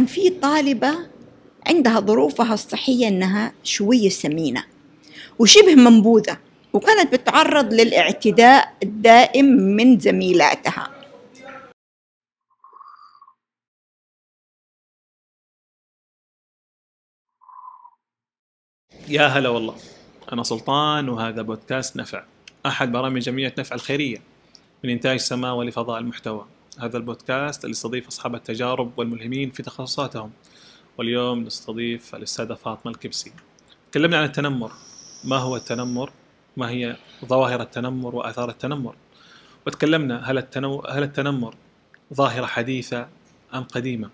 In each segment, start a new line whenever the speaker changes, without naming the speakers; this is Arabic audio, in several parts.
كان في طالبة عندها ظروفها الصحية إنها شوية سمينة وشبه منبوذة وكانت بتتعرض للاعتداء الدائم من زميلاتها.
يا هلا والله. أنا سلطان وهذا بودكاست نفع. أحد برامج جمعية نفع الخيرية من إنتاج سماوة لفضاء المحتوى. هذا البودكاست اللي يستضيف أصحاب التجارب والملهمين في تخصصاتهم. واليوم نستضيف الأستاذة فاطمة الكبسي. تكلمنا عن التنمر. ما هو التنمر؟ ما هي ظواهر التنمر وآثار التنمر؟ وتكلمنا هل, التنو... هل التنمر ظاهرة حديثة أم قديمة؟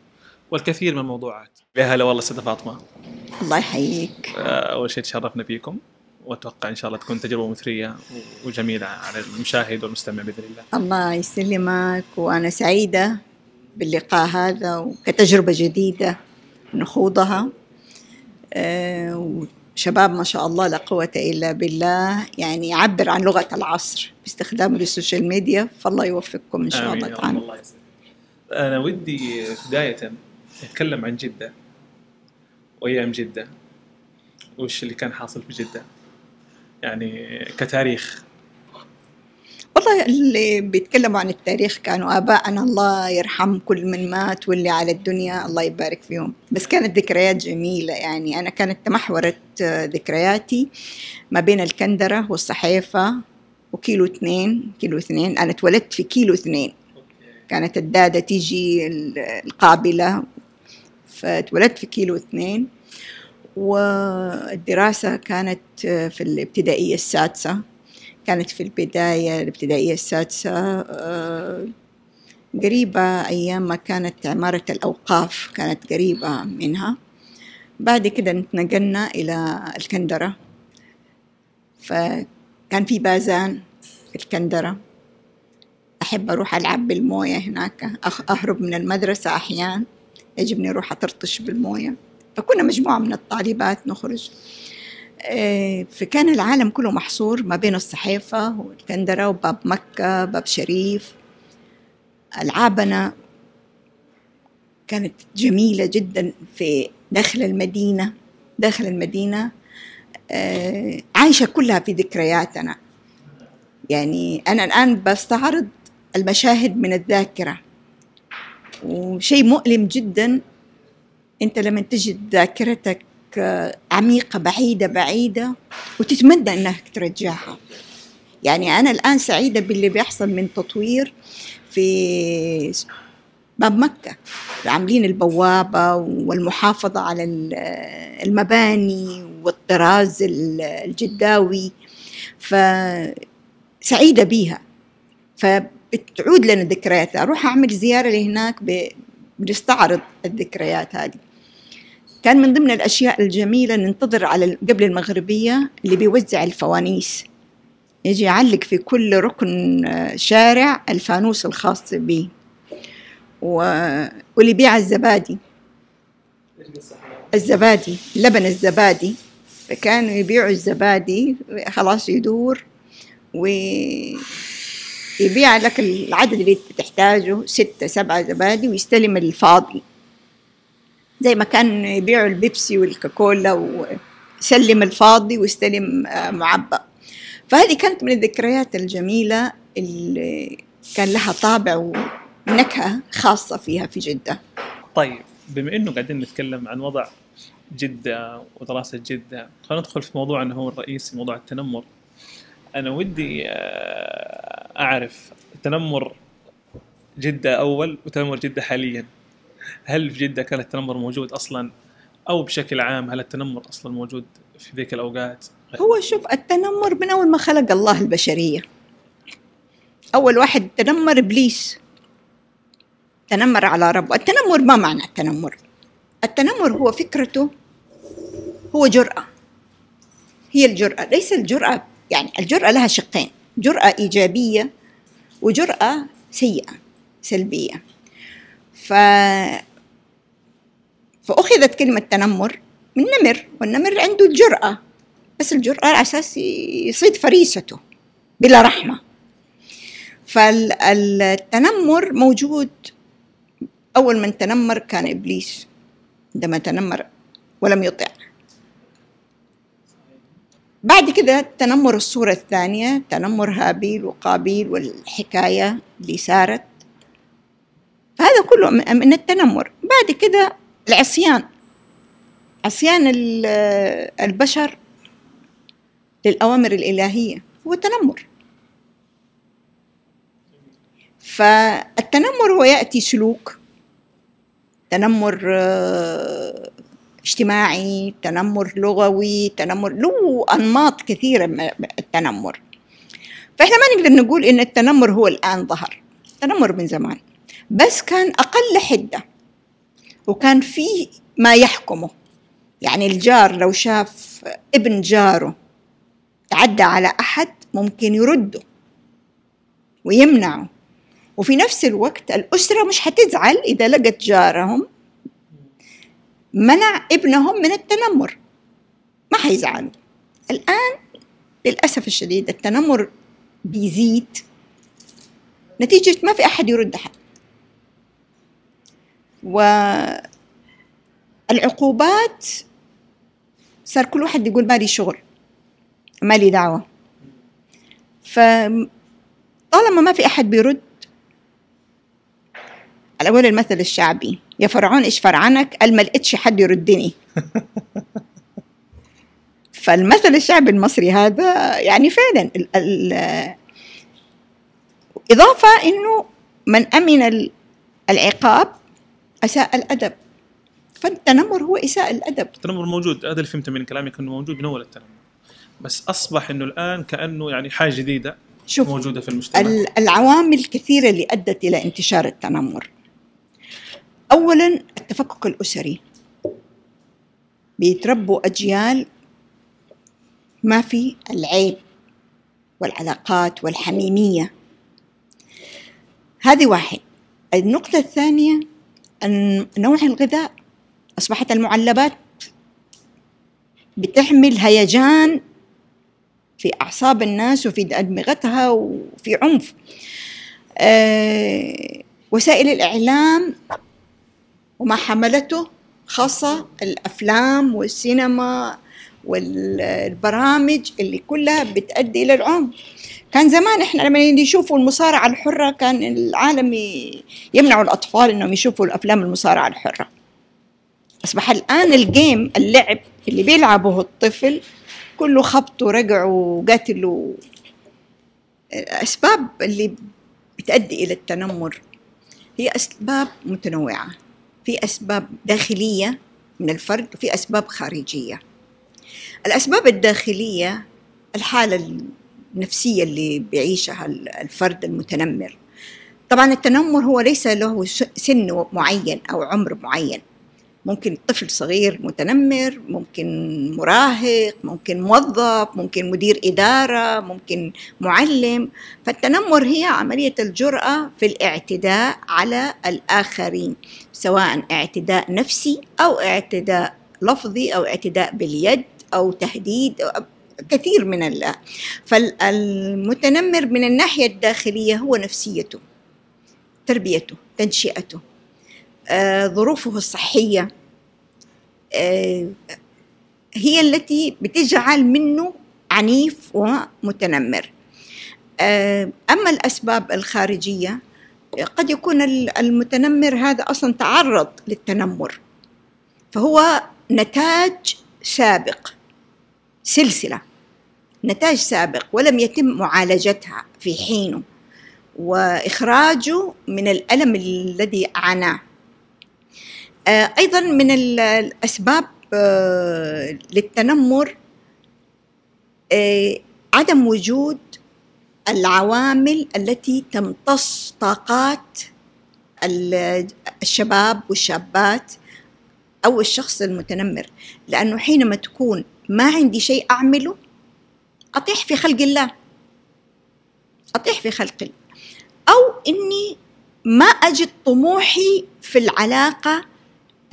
والكثير من الموضوعات. يا هلا والله أستاذة فاطمة.
الله يحييك.
آه، أول شيء تشرفنا فيكم وأتوقع إن شاء الله تكون تجربة مثرية وجميلة على المشاهد والمستمع بإذن الله.
الله يسلمك وأنا سعيدة باللقاء هذا وكتجربة جديدة نخوضها آه، وشباب ما شاء الله لا قوة إلا بالله يعني يعبر عن لغة العصر باستخدام السوشيال ميديا فالله يوفقكم إن شاء
آمين
الله تعالى
الله. أنا ودي بداية نتكلم عن جدة وايام جدة وش اللي كان حاصل في جدة يعني كتاريخ.
والله اللي بيتكلموا عن التاريخ كانوا آباءنا الله يرحم كل من مات واللي على الدنيا الله يبارك فيهم. بس كانت ذكريات جميلة يعني. أنا كانت تمحورت ذكرياتي ما بين الكندرة والصحيفة وكيلو اثنين كيلو اثنين. أنا اتولدت في كيلو اثنين. كانت الدادة تيجي ال- القابلة فاتولدت في كيلو اثنين. والدراسة كانت في الابتدائية السادسة. كانت في البداية الابتدائية السادسة آه، قريبة أيام ما كانت عمارة الأوقاف كانت قريبة منها. بعد كده نتنقلنا إلى الكندرة. فكان في بازان في الكندرة. أحب أروح ألعب بالموية هناك أهرب من المدرسة أحيان يجبني أروح أطرطش بالموية. فكنا مجموعة من الطالبات نخرج. آه، فكان العالم كله محصور ما بين الصحيفة والكندرة وباب مكة باب شريف ألعابنا كانت جميلة جدا في داخل المدينة داخل المدينة. آه، عايشة كلها في ذكرياتنا. يعني أنا الآن بستعرض المشاهد من الذاكرة. وشيء مؤلم جدا أنت لما تجد ذاكرتك آه، عميقة بعيدة بعيدة وتتمنى أنك ترجعها. يعني أنا الآن سعيدة باللي بيحصل من تطوير في باب مكة. عاملين البوابة والمحافظة على ال- المباني والطراز ال- الجداوي. فسعيدة بيها. فبتعود لنا ذكريات أروح أعمل زيارة لهناك بنستعرض الذكريات هذه. كان من ضمن الأشياء الجميلة ننتظر على قبل المغربية اللي بيوزع الفوانيس. يجي يعلق في كل ركن آه، شارع الفانوس الخاص به. و... واللي يبيع الزبادي. الزبادي لبن الزبادي. فكانوا يبيعوا الزبادي خلاص يدور. ويبيع لك العدد اللي تحتاجه ستة سبعة زبادي ويستلم الفاضي. زي ما كان يبيعوا البيبسي والكاكولا ويسلم الفاضي ويستلم آه، معبأ. فهذه كانت من الذكريات الجميلة اللي كان لها طابع ونكهة خاصة فيها في جدة.
طيب بما إنه قاعدين نتكلم عن وضع جدة ودراسة جدة خلينا ندخل في موضوع إنه هو الرئيسي موضوع التنمر. أنا ودي آه، أعرف تنمر جدة أول وتنمر جدة حاليا. هل في جدة كان التنمر موجود أصلا؟ أو بشكل عام هل التنمر أصلا موجود في ذيك الأوقات؟
هو شوف التنمر من أول ما خلق الله البشرية. أول واحد تنمر إبليس. تنمر على ربه. التنمر ما معنى التنمر؟ التنمر هو فكرته هو جرأة. هي الجرأة ليس الجرأة يعني الجرأة لها شقين جرأة إيجابية وجرأة سيئة سلبية. ف فأخذت كلمة تنمر من نمر والنمر عنده الجرأة بس الجرأة على أساس يصيد فريسته بلا رحمة. فالتنمر موجود. أول من تنمر كان إبليس. عندما تنمر ولم يطع. بعد كده تنمر الصورة الثانية تنمر هابيل وقابيل والحكاية اللي صارت. فهذا كله من التنمر. بعد كده العصيان. عصيان البشر للأوامر الإلهية. هو تنمر. فالتنمر هو يأتي سلوك. تنمر آه، اجتماعي تنمر لغوي تنمر له أنماط كثيرة من التنمر. فإحنا ما نقدر نقول إن التنمر هو الآن ظهر. التنمر من زمان. بس كان أقل حدة. وكان فيه ما يحكمه. يعني الجار لو شاف ابن جاره تعدى على أحد ممكن يرده ويمنعه. وفي نفس الوقت الأسرة مش حتزعل إذا لقت جارهم. منع ابنهم من التنمر. ما حيزعلوا. الآن للأسف الشديد التنمر بيزيد. نتيجة ما في أحد يرد أحد والعقوبات صار كل واحد يقول مالي شغل مالي دعوة. فطالما ما في أحد بيرد على قول المثل الشعبي يا فرعون إيش فرعنك قال ما لقيتش حد يردني. فالمثل الشعبي المصري هذا يعني فعلا ال ال إضافة إنه من أمن العقاب أساء الأدب. فالتنمر هو إساءة الأدب.
التنمر موجود هذا اللي فهمته من كلامك إنه موجود من أول التنمر. بس أصبح إنه الآن كأنه يعني حاجة جديدة شوف موجودة في المجتمع.
العوامل الكثيرة اللي أدت إلى انتشار التنمر. أولا التفكك الأسري. بيتربوا أجيال ما في العيب والعلاقات والحميمية. هذه واحد. النقطة الثانية أن نوع الغذاء أصبحت المعلبات بتحمل هيجان في أعصاب الناس وفي أدمغتها وفي عنف. أه وسائل الإعلام وما حملته خاصة الأفلام والسينما والبرامج اللي كلها بتؤدي إلى العنف. كان زمان إحنا لما نشوفوا المصارعة الحرة كان العالم يمنعوا الأطفال إنهم يشوفوا الأفلام المصارعة الحرة. أصبح الآن الجيم اللعب اللي بيلعبه الطفل كله خبط ورقع وقتل الأسباب اللي بتؤدي إلى التنمر. هي أسباب متنوعة. في أسباب داخلية من الفرد وفي أسباب خارجية. الأسباب الداخلية الحالة النفسية اللي بيعيشها الفرد المتنمر. طبعا التنمر هو ليس له سن معين أو عمر معين. ممكن طفل صغير متنمر ممكن مراهق ممكن موظف ممكن مدير إدارة ممكن معلم. فالتنمر هي عملية الجرأة في الاعتداء على الآخرين سواء اعتداء نفسي أو اعتداء لفظي أو اعتداء باليد أو تهديد كثير من الله فالمتنمر من الناحية الداخلية هو نفسيته تربيته تنشئته آه، ظروفه الصحية آه، هي التي بتجعل منه عنيف ومتنمر. آه، أما الأسباب الخارجية قد يكون المتنمر هذا أصلا تعرض للتنمر فهو نتاج سابق. سلسلة نتاج سابق ولم يتم معالجتها في حينه وإخراجه من الألم الذي عاناه آه، أيضا من الأسباب آه، للتنمر آه، عدم وجود العوامل التي تمتص طاقات الشباب والشابات أو الشخص المتنمر لأنه حينما تكون ما عندي شيء أعمله؟ أطيح في خلق الله. أطيح في خلق الله. أو إني ما أجد طموحي في العلاقة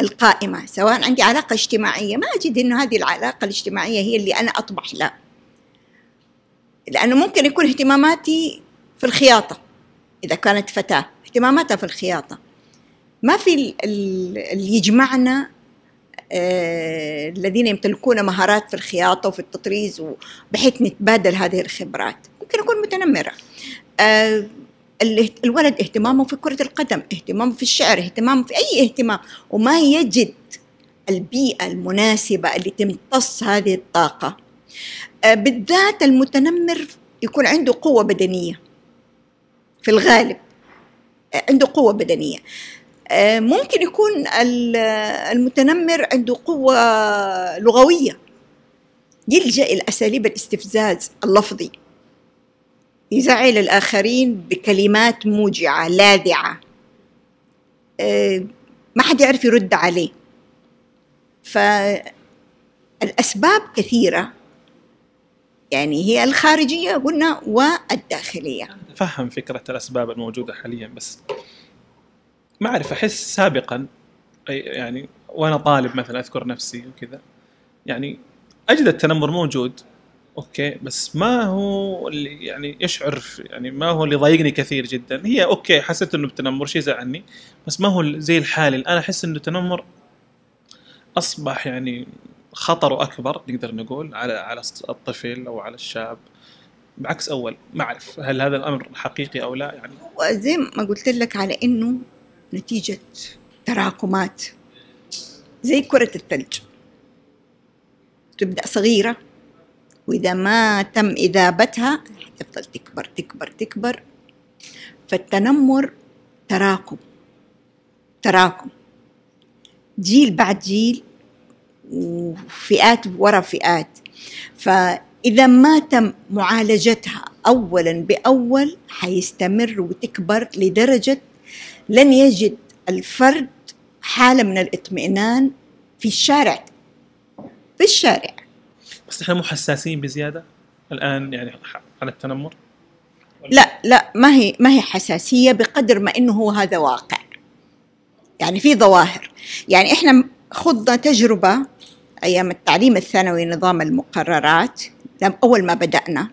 القائمة سواء عندي علاقة اجتماعية. ما أجد أنه هذه العلاقة الاجتماعية هي اللي أنا أطمح لها. لأنه ممكن يكون اهتماماتي في الخياطة إذا كانت فتاة اهتماماتها في الخياطة. ما في اللي يجمعنا الذين يمتلكون مهارات في الخياطة وفي التطريز بحيث نتبادل هذه الخبرات. ممكن أكون متنمرة. آه، الولد اهتمامه في كرة القدم اهتمامه في الشعر اهتمامه في أي اهتمام وما يجد البيئة المناسبة اللي تمتص هذه الطاقة. آه، بالذات المتنمر يكون عنده قوة بدنية في الغالب. عنده قوة بدنية. آه، ممكن يكون المتنمر عنده قوة لغوية. يلجأ إلى أساليب الاستفزاز اللفظي. يزعل الآخرين بكلمات موجعة لاذعة. آه، ما حد يعرف يرد عليه. فالأسباب كثيرة. يعني هي الخارجية قلنا والداخلية.
أفهم فكرة الأسباب الموجودة حاليا بس ما أعرف أحس سابقا يعني وأنا طالب مثلا أذكر نفسي وكذا يعني أجد التنمر موجود أوكي بس ما هو اللي يعني يشعر يعني ما هو اللي ضايقني كثير جدا. هي أوكي حسيت إنه بتنمر شيء زعلني بس ما هو زي الحالي. الآن أحس إنه التنمر أصبح يعني خطره اكبر نقدر نقول على على الطفل أو على الشاب. بعكس أول ما أعرف هل هذا الأمر حقيقي أو لا يعني.
وزي ما قلت لك على إنه نتيجة تراكمات زي كرة الثلج. تبدأ صغيرة وإذا ما تم إذابتها تفضل تكبر تكبر تكبر. فالتنمر تراكم تراكم. جيل بعد جيل وفئات ورا فئات. فإذا ما تم معالجتها أولا بأول حيستمر وتكبر لدرجة لن يجد الفرد حالة من الاطمئنان في الشارع في الشارع.
بس إحنا مو حساسين بزيادة الآن يعني على التنمر؟
لا لا ما هي ما هي حساسية بقدر ما إنه هو هذا واقع. يعني في ظواهر. يعني إحنا خضنا تجربة أيام التعليم الثانوي نظام المقررات أول ما بدأنا.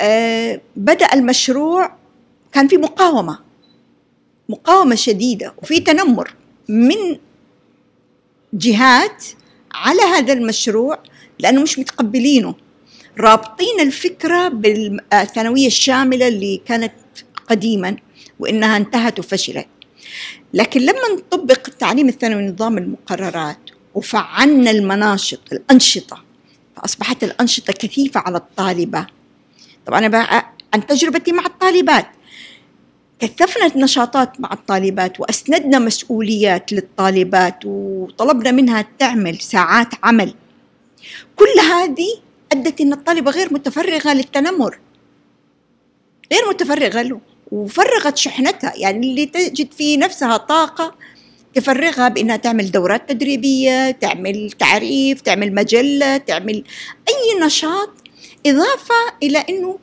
أه بدأ المشروع كان في مقاومة. مقاومة شديدة وفي تنمر من جهات على هذا المشروع لأنه مش متقبلينه. رابطين الفكرة بالثانوية الشاملة اللي كانت قديما وإنها انتهت وفشلت. لكن لما نطبق التعليم الثانوي نظام المقررات وفعلنا المناشط الأنشطة فأصبحت الأنشطة كثيفة على الطالبة. طبعا أنا عن تجربتي مع الطالبات. كثفنا النشاطات مع الطالبات وأسندنا مسؤوليات للطالبات وطلبنا منها تعمل ساعات عمل. كل هذه أدت أن الطالبة غير متفرغة للتنمر. غير متفرغة له وفرغت شحنتها. يعني اللي تجد في نفسها طاقة تفرغها بإنها تعمل دورات تدريبية تعمل تعريف تعمل مجلة تعمل أي نشاط إضافة إلى إنه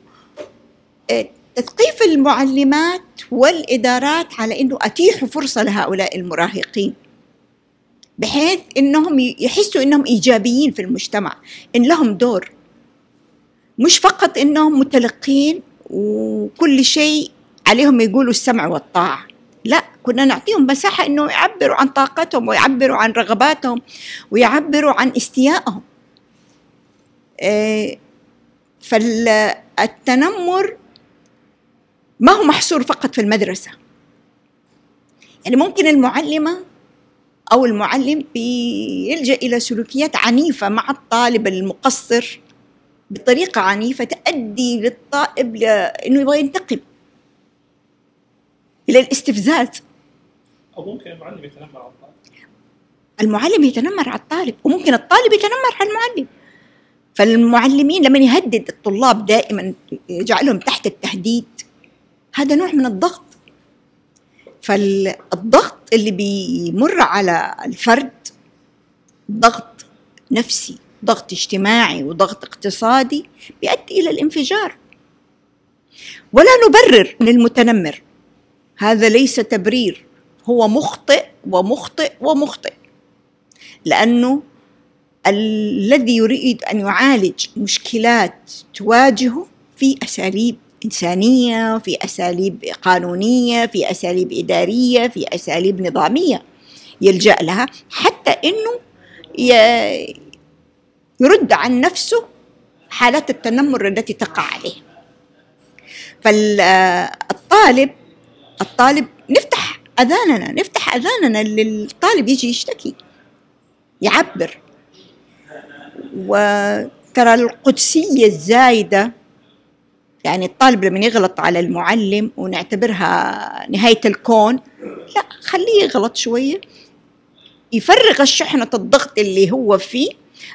آه، تثقيف المعلمات والإدارات على إنه اتيحوا فرصة لهؤلاء المراهقين بحيث إنهم يحسوا إنهم إيجابيين في المجتمع إن لهم دور. مش فقط إنهم متلقين وكل شيء عليهم يقولوا السمع والطاعة لا كنا نعطيهم مساحة إنه يعبروا عن طاقتهم ويعبروا عن رغباتهم ويعبروا عن استيائهم. آه، فالتنمر ما هو محصور فقط في المدرسة. يعني ممكن المعلمة أو المعلم بيلجأ إلى سلوكيات عنيفة مع الطالب المقصر بطريقة عنيفة تؤدي للطالب لأنه يبغى ينتقم إلى الاستفزاز.
أو ممكن المعلم يتنمر على الطالب.
المعلم يتنمر على الطالب وممكن الطالب يتنمر على المعلم. فالمعلمين لما يهدد الطلاب دائما يجعلهم تحت التهديد. هذا نوع من الضغط. فالضغط اللي بيمر على الفرد ضغط نفسي ضغط اجتماعي وضغط اقتصادي بيؤدي إلى الانفجار. ولا نبرر للمتنمر. هذا ليس تبرير هو مخطئ ومخطئ ومخطئ. لأنه الذي يريد أن يعالج مشكلات تواجهه في أساليب إنسانية في أساليب قانونية في أساليب إدارية في أساليب نظامية يلجأ لها حتى ي- يرد عن نفسه حالات التنمر التي تقع عليه. فالطالب الطالب نفتح أذاننا نفتح أذاننا للطالب يجي يشتكي يعبر. وترى القدسية الزايدة يعني الطالب لما يغلط على المعلم ونعتبرها نهاية الكون لا خليه يغلط شوية يفرغ الشحنة الضغط اللي هو فيه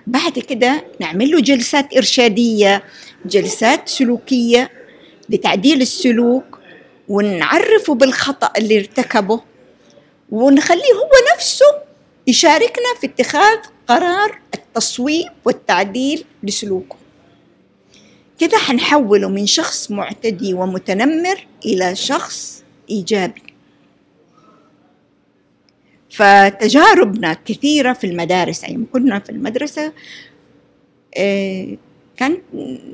بعد كده نعمل له جلسات إرشادية جلسات سلوكية لتعديل السلوك ونعرفه بالخطأ اللي ارتكبه ونخليه هو نفسه يشاركنا في اتخاذ قرار التصويب والتعديل لسلوكه. كده حنحوله من شخص معتدي ومتنمر إلى شخص إيجابي. فتجاربنا كثيرة في المدارس أيام كنا في المدرسة آه، كان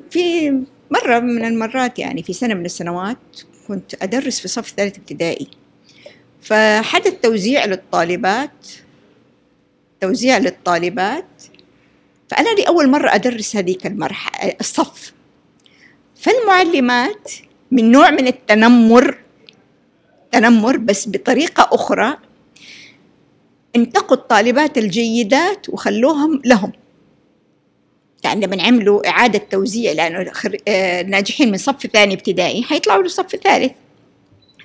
في مرة من المرات يعني في سنة من السنوات كنت أدرس في صف ثالث ابتدائي. فحدث توزيع للطالبات توزيع للطالبات فأنا لأول مرة أدرس هذيك المرحلة الصف. فالمعلمات من نوع من التنمر تنمر بس بطريقة أخرى انتقوا الطالبات الجيدات وخلوهم لهم. يعني لما عملوا إعادة توزيع لأنه آه، ناجحين من صف ثاني ابتدائي حيطلعوا لصف ثالث.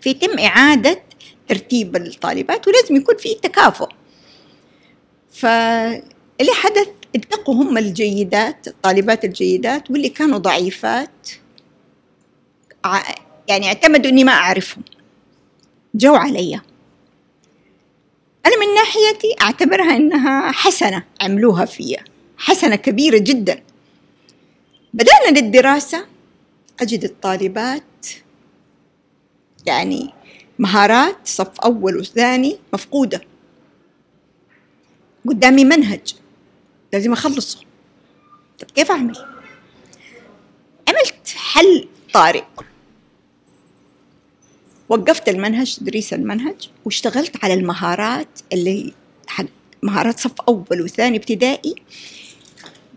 فيتم إعادة ترتيب الطالبات ولازم يكون في تكافؤ. فاللي حدث انتقوا هم الجيدات الطالبات الجيدات واللي كانوا ضعيفات. يعني اعتمدوا إني ما أعرفهم. جو علي. أنا من ناحيتي أعتبرها إنها حسنة عملوها فيا. حسنة كبيرة جدا. بدأنا للدراسة. أجد الطالبات. يعني مهارات صف أول وثاني مفقودة. قدامي منهج لازم أخلصه. طب كيف أعمل؟ عملت حل طارئ وقفت المنهج تدريس المنهج واشتغلت على المهارات اللي مهارات صف أول وثاني ابتدائي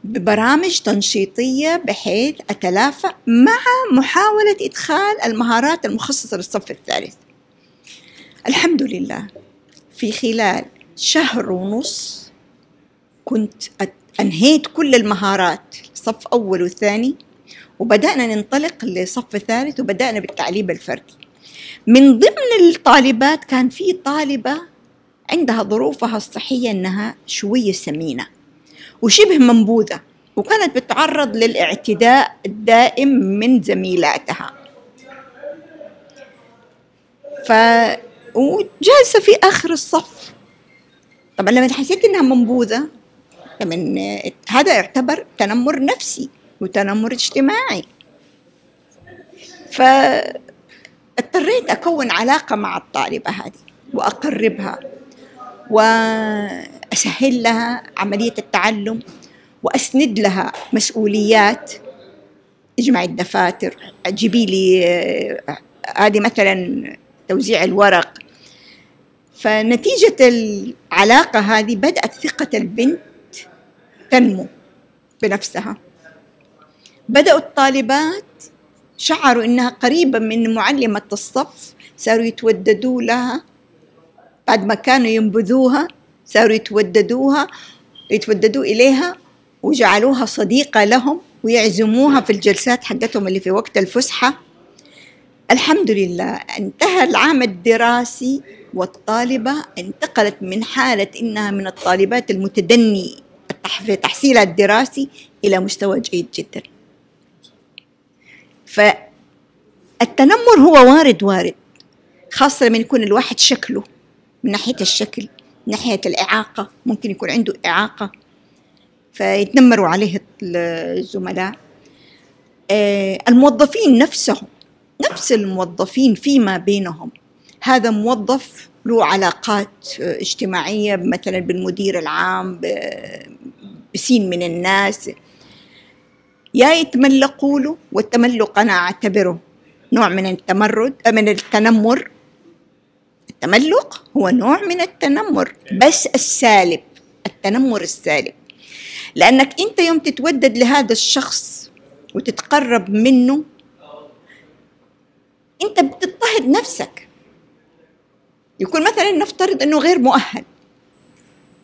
ببرامج تنشيطية بحيث أتلافى مع محاولة إدخال المهارات المخصصة للصف الثالث. الحمد لله في خلال شهر ونص كنت أنهيت كل المهارات صف أول وثاني وبدأنا ننطلق لصف ثالث وبدأنا بالتعليم الفردي. من ضمن الطالبات كان في طالبة عندها ظروفها الصحية إنها شوية سمينة وشبه منبوذة وكانت بتتعرض للاعتداء الدائم من زميلاتها. ف وجالسة في آخر الصف. طبعا لما حسيت إنها منبوذة لما هذا يعتبر تنمر نفسي. وتنمر اجتماعي. فاضطريت أكون علاقة مع الطالبة هذه وأقربها وأسهل لها عملية التعلم وأسند لها مسؤوليات اجمعي الدفاتر جيبي لي هذه مثلا توزيع الورق. فنتيجة العلاقة هذه بدأت ثقة البنت تنمو بنفسها. بدأوا الطالبات شعروا إنها قريبة من معلمة الصف صاروا يتوددوا لها بعد ما كانوا ينبذوها صاروا يتوددوها يتوددوا إليها وجعلوها صديقة لهم ويعزموها في الجلسات حقتهم اللي في وقت الفسحة. الحمد لله انتهى العام الدراسي والطالبة انتقلت من حالة إنها من الطالبات المتدني في تحصيلها الدراسي إلى مستوى جيد جدا. فالتنمر هو وارد وارد خاصة لما يكون الواحد شكله من ناحية الشكل من ناحية الإعاقة ممكن يكون عنده إعاقة فيتنمروا عليه الزملاء. آه، الموظفين نفسهم نفس الموظفين فيما بينهم. هذا موظف له علاقات اجتماعية مثلا بالمدير العام بسين من الناس يا يتملقوا له والتملق أنا أعتبره نوع من التمرد آه، من التنمر. التملق هو نوع من التنمر بس السالب التنمر السالب. لأنك أنت يوم تتودد لهذا الشخص وتتقرب منه أنت بتضطهد نفسك. يكون مثلا نفترض أنه غير مؤهل.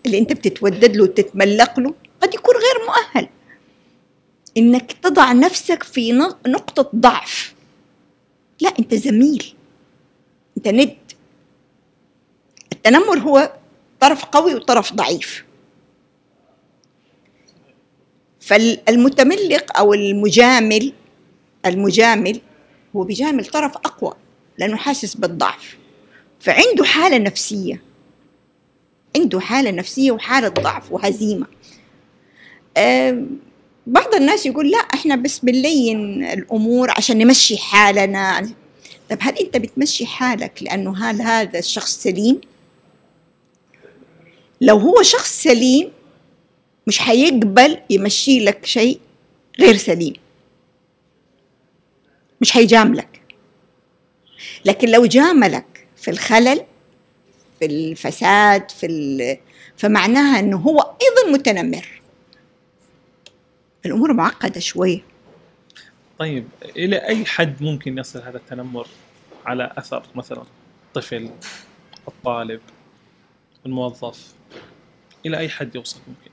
اللي أنت بتتودد له وتتملق له قد يكون غير مؤهل. إنك تضع نفسك في نقطة ضعف. لا أنت زميل. أنت ند. التنمر هو طرف قوي وطرف ضعيف. فالمتملق أو المجامل المجامل هو بيجامل طرف أقوى لأنه حاسس بالضعف. فعنده حالة نفسية. عنده حالة نفسية وحالة ضعف وهزيمة. بعض الناس يقول لا إحنا بس بنلين الأمور عشان نمشي حالنا. طب هل أنت بتمشي حالك لأنه هل هذا الشخص سليم؟ لو هو شخص سليم مش حيقبل يمشي لك شيء غير سليم. مش حيجاملك لكن لو جاملك في الخلل في الفساد في فمعناها إنه هو أيضا متنمر. الأمور معقدة شوية
طيب إلى أي حد ممكن يصل هذا التنمر على أثر مثلا طفل الطالب الموظف؟ إلى أي حد يوصل ممكن؟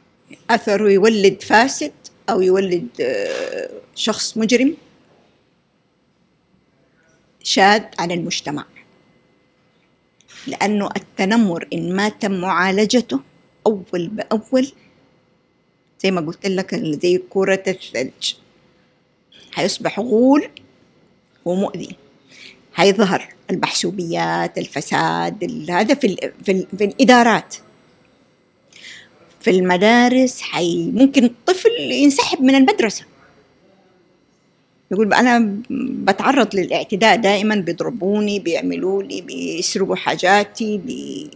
اثره يولد فاسد أو يولد آه، شخص مجرم؟ شاذ عن المجتمع. لأنه التنمر إن ما تم معالجته أول بأول زي ما قلت لك زي كرة الثلج. حيصبح غول ومؤذي. حيظهر المحسوبيات الفساد هذا في, في, في الإدارات. في المدارس حي ممكن الطفل ينسحب من المدرسة. يقول أنا بتعرض للاعتداء دائما بيضربوني بيعملوا لي بيسرقوا حاجاتي بي...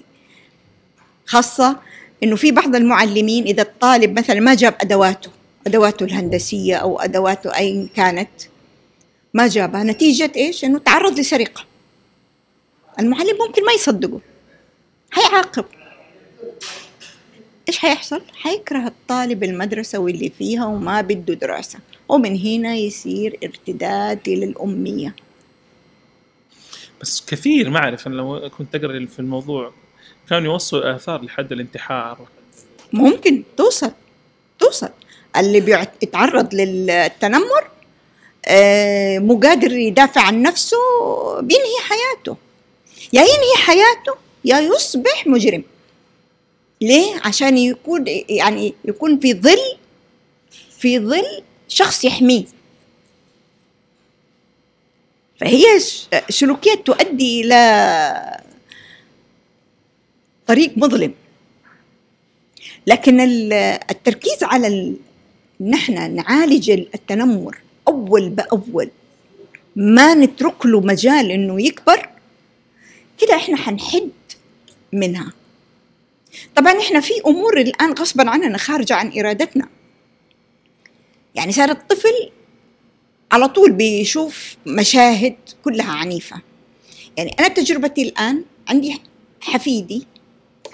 خاصة إنه في بعض المعلمين إذا الطالب مثلا ما جاب أدواته أدواته الهندسية أو أدواته ايا كانت؟ ما جابها. نتيجة إيش؟ إنه تعرض لسرقة. المعلم ممكن ما يصدقه. حيعاقب. إيش حيحصل؟ حيكره الطالب المدرسة واللي فيها وما بده دراسة. ومن هنا يصير ارتداد إلى الأمية.
بس كثير ما أعرف أنا لو كنت أقرأ في الموضوع كانوا يوصلوا آثار لحد الانتحار.
ممكن توصل توصل. اللي بيتعرض للتنمر آه، مو قادر يدافع عن نفسه بينهي حياته. يا ينهي حياته يا يصبح مجرم. ليه؟ عشان يكون يعني يكون في ظل في ظل شخص يحميه. فهي سلوكيات تؤدي إلى طريق مظلم. لكن التركيز على نحن نعالج التنمر أول بأول. ما نترك له مجال إنه يكبر كده إحنا حنحد منها. طبعا إحنا في أمور الآن غصبا عننا خارجة عن إرادتنا. يعني صار الطفل على طول بيشوف مشاهد كلها عنيفة. يعني أنا تجربتي الآن عندي حفيدي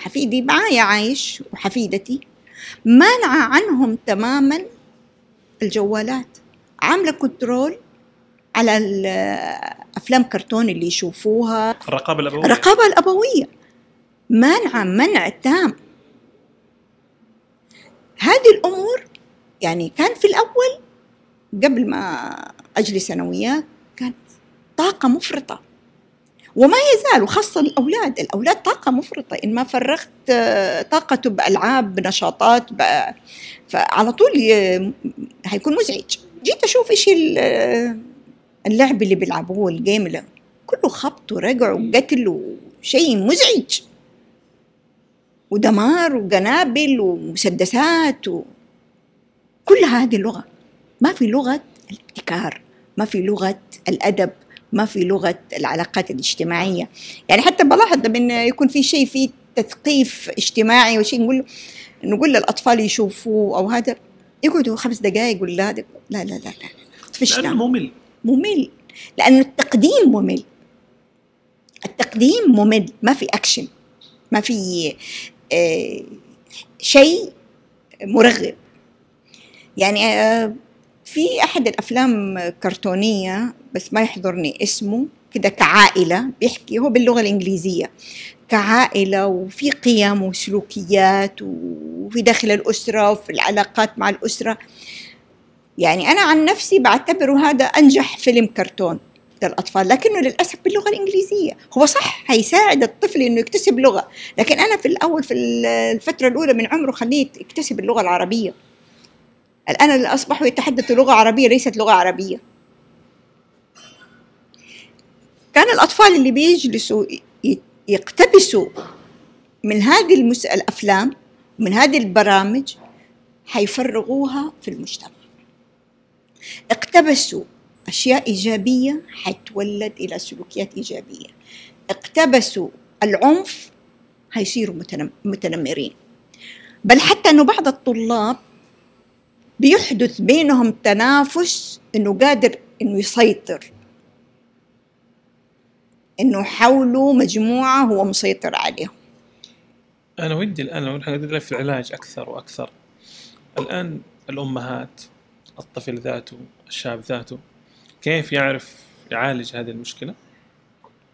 حفيدي معايا عايش وحفيدتي مانعة عنهم تماما الجوالات. عاملة كنترول على الأفلام كرتون اللي يشوفوها.
الرقابة الأبوية.
الرقابة الأبوية. مانعة منع تام. هذه الأمور يعني كان في الأول قبل ما أجلس أنا وياه كان طاقة مفرطة. وما يزال وخاصة الأولاد. الأولاد طاقة مفرطة. إن ما فرغت آه، طاقته بألعاب بنشاطات فعلى طول هيكون مزعج. جيت أشوف إيش اللعب اللي بيلعبوه الجيم اللي كله خبط ورقع وقتل وشيء مزعج. ودمار وقنابل ومسدسات و... كل هذه اللغة. ما في لغة الابتكار ما في لغة الأدب. ما في لغة العلاقات الاجتماعية. يعني حتى بلاحظ لما يكون في شيء في تثقيف اجتماعي وشيء نقول نقول للأطفال يشوفوه أو هذا يقعدوا خمس دقائق ولا هذا لا لا لا لا
طفشنا ممل.
ممل. لأنه التقديم ممل. التقديم ممل. ما في اكشن ما في آه شيء مرغب. يعني آه، في أحد الأفلام كرتونية بس ما يحضرني. اسمه كده كعائلة بيحكي هو باللغة الإنجليزية. كعائلة وفي قيم وسلوكيات وفي داخل الأسرة وفي العلاقات مع الأسرة. يعني أنا عن نفسي بعتبره هذا أنجح فيلم كرتون للأطفال لكنه للأسف باللغة الإنجليزية. هو صح هيساعد الطفل إنه يكتسب لغة لكن أنا في الأول في الفترة الأولى من عمره خليه يكتسب اللغة العربية. الآن اللي أصبحوا يتحدثوا لغة عربية ليست لغة عربية. كان الأطفال اللي بيجلسوا يقتبسوا من هذه. الأفلام من هذه البرامج حيفرغوها في المجتمع. اقتبسوا أشياء إيجابية حتولد إلى سلوكيات إيجابية. اقتبسوا العنف حيصيروا متنمرين. بل حتى أنه بعض الطلاب بيحدث بينهم تنافس أنه قادر أنه يسيطر. أنه حوله مجموعة هو مسيطر عليهم.
أنا ودي الآن لو نحن في العلاج أكثر وأكثر. الآن الأمهات الطفل ذاته الشاب ذاته كيف يعرف يعالج هذه المشكلة؟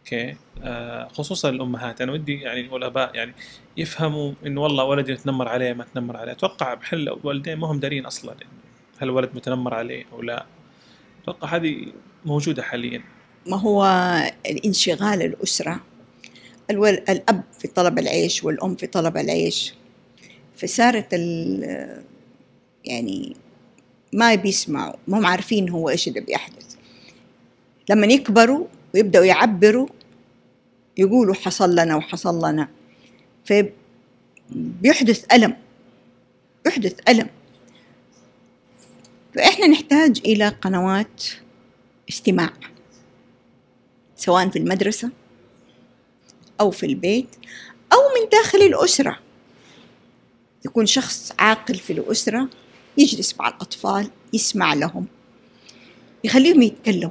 أوكي. آه خصوصا الأمهات. أنا ودي يعني والاباء يعني يفهموا انه والله ولدي يتنمر عليه ما تنمر عليه. أتوقع بحل الوالدين ما هم دارين أصلا هل الولد متنمر عليه أو لا. أتوقع هذه موجودة حاليا.
ما هو الانشغال الأسرة. الأب في طلب العيش والأم في طلب العيش. فصارت يعني ما بيسمعوا ما عارفين هو إيش اللي بيحدث. لما يكبروا ويبدأوا يعبروا يقولوا حصل لنا وحصل لنا. فبيحدث ألم يحدث ألم. فإحنا نحتاج إلى قنوات استماع سواء في المدرسة أو في البيت أو من داخل الأسرة. يكون شخص عاقل في الأسرة يجلس مع الأطفال يسمع لهم يخليهم يتكلموا.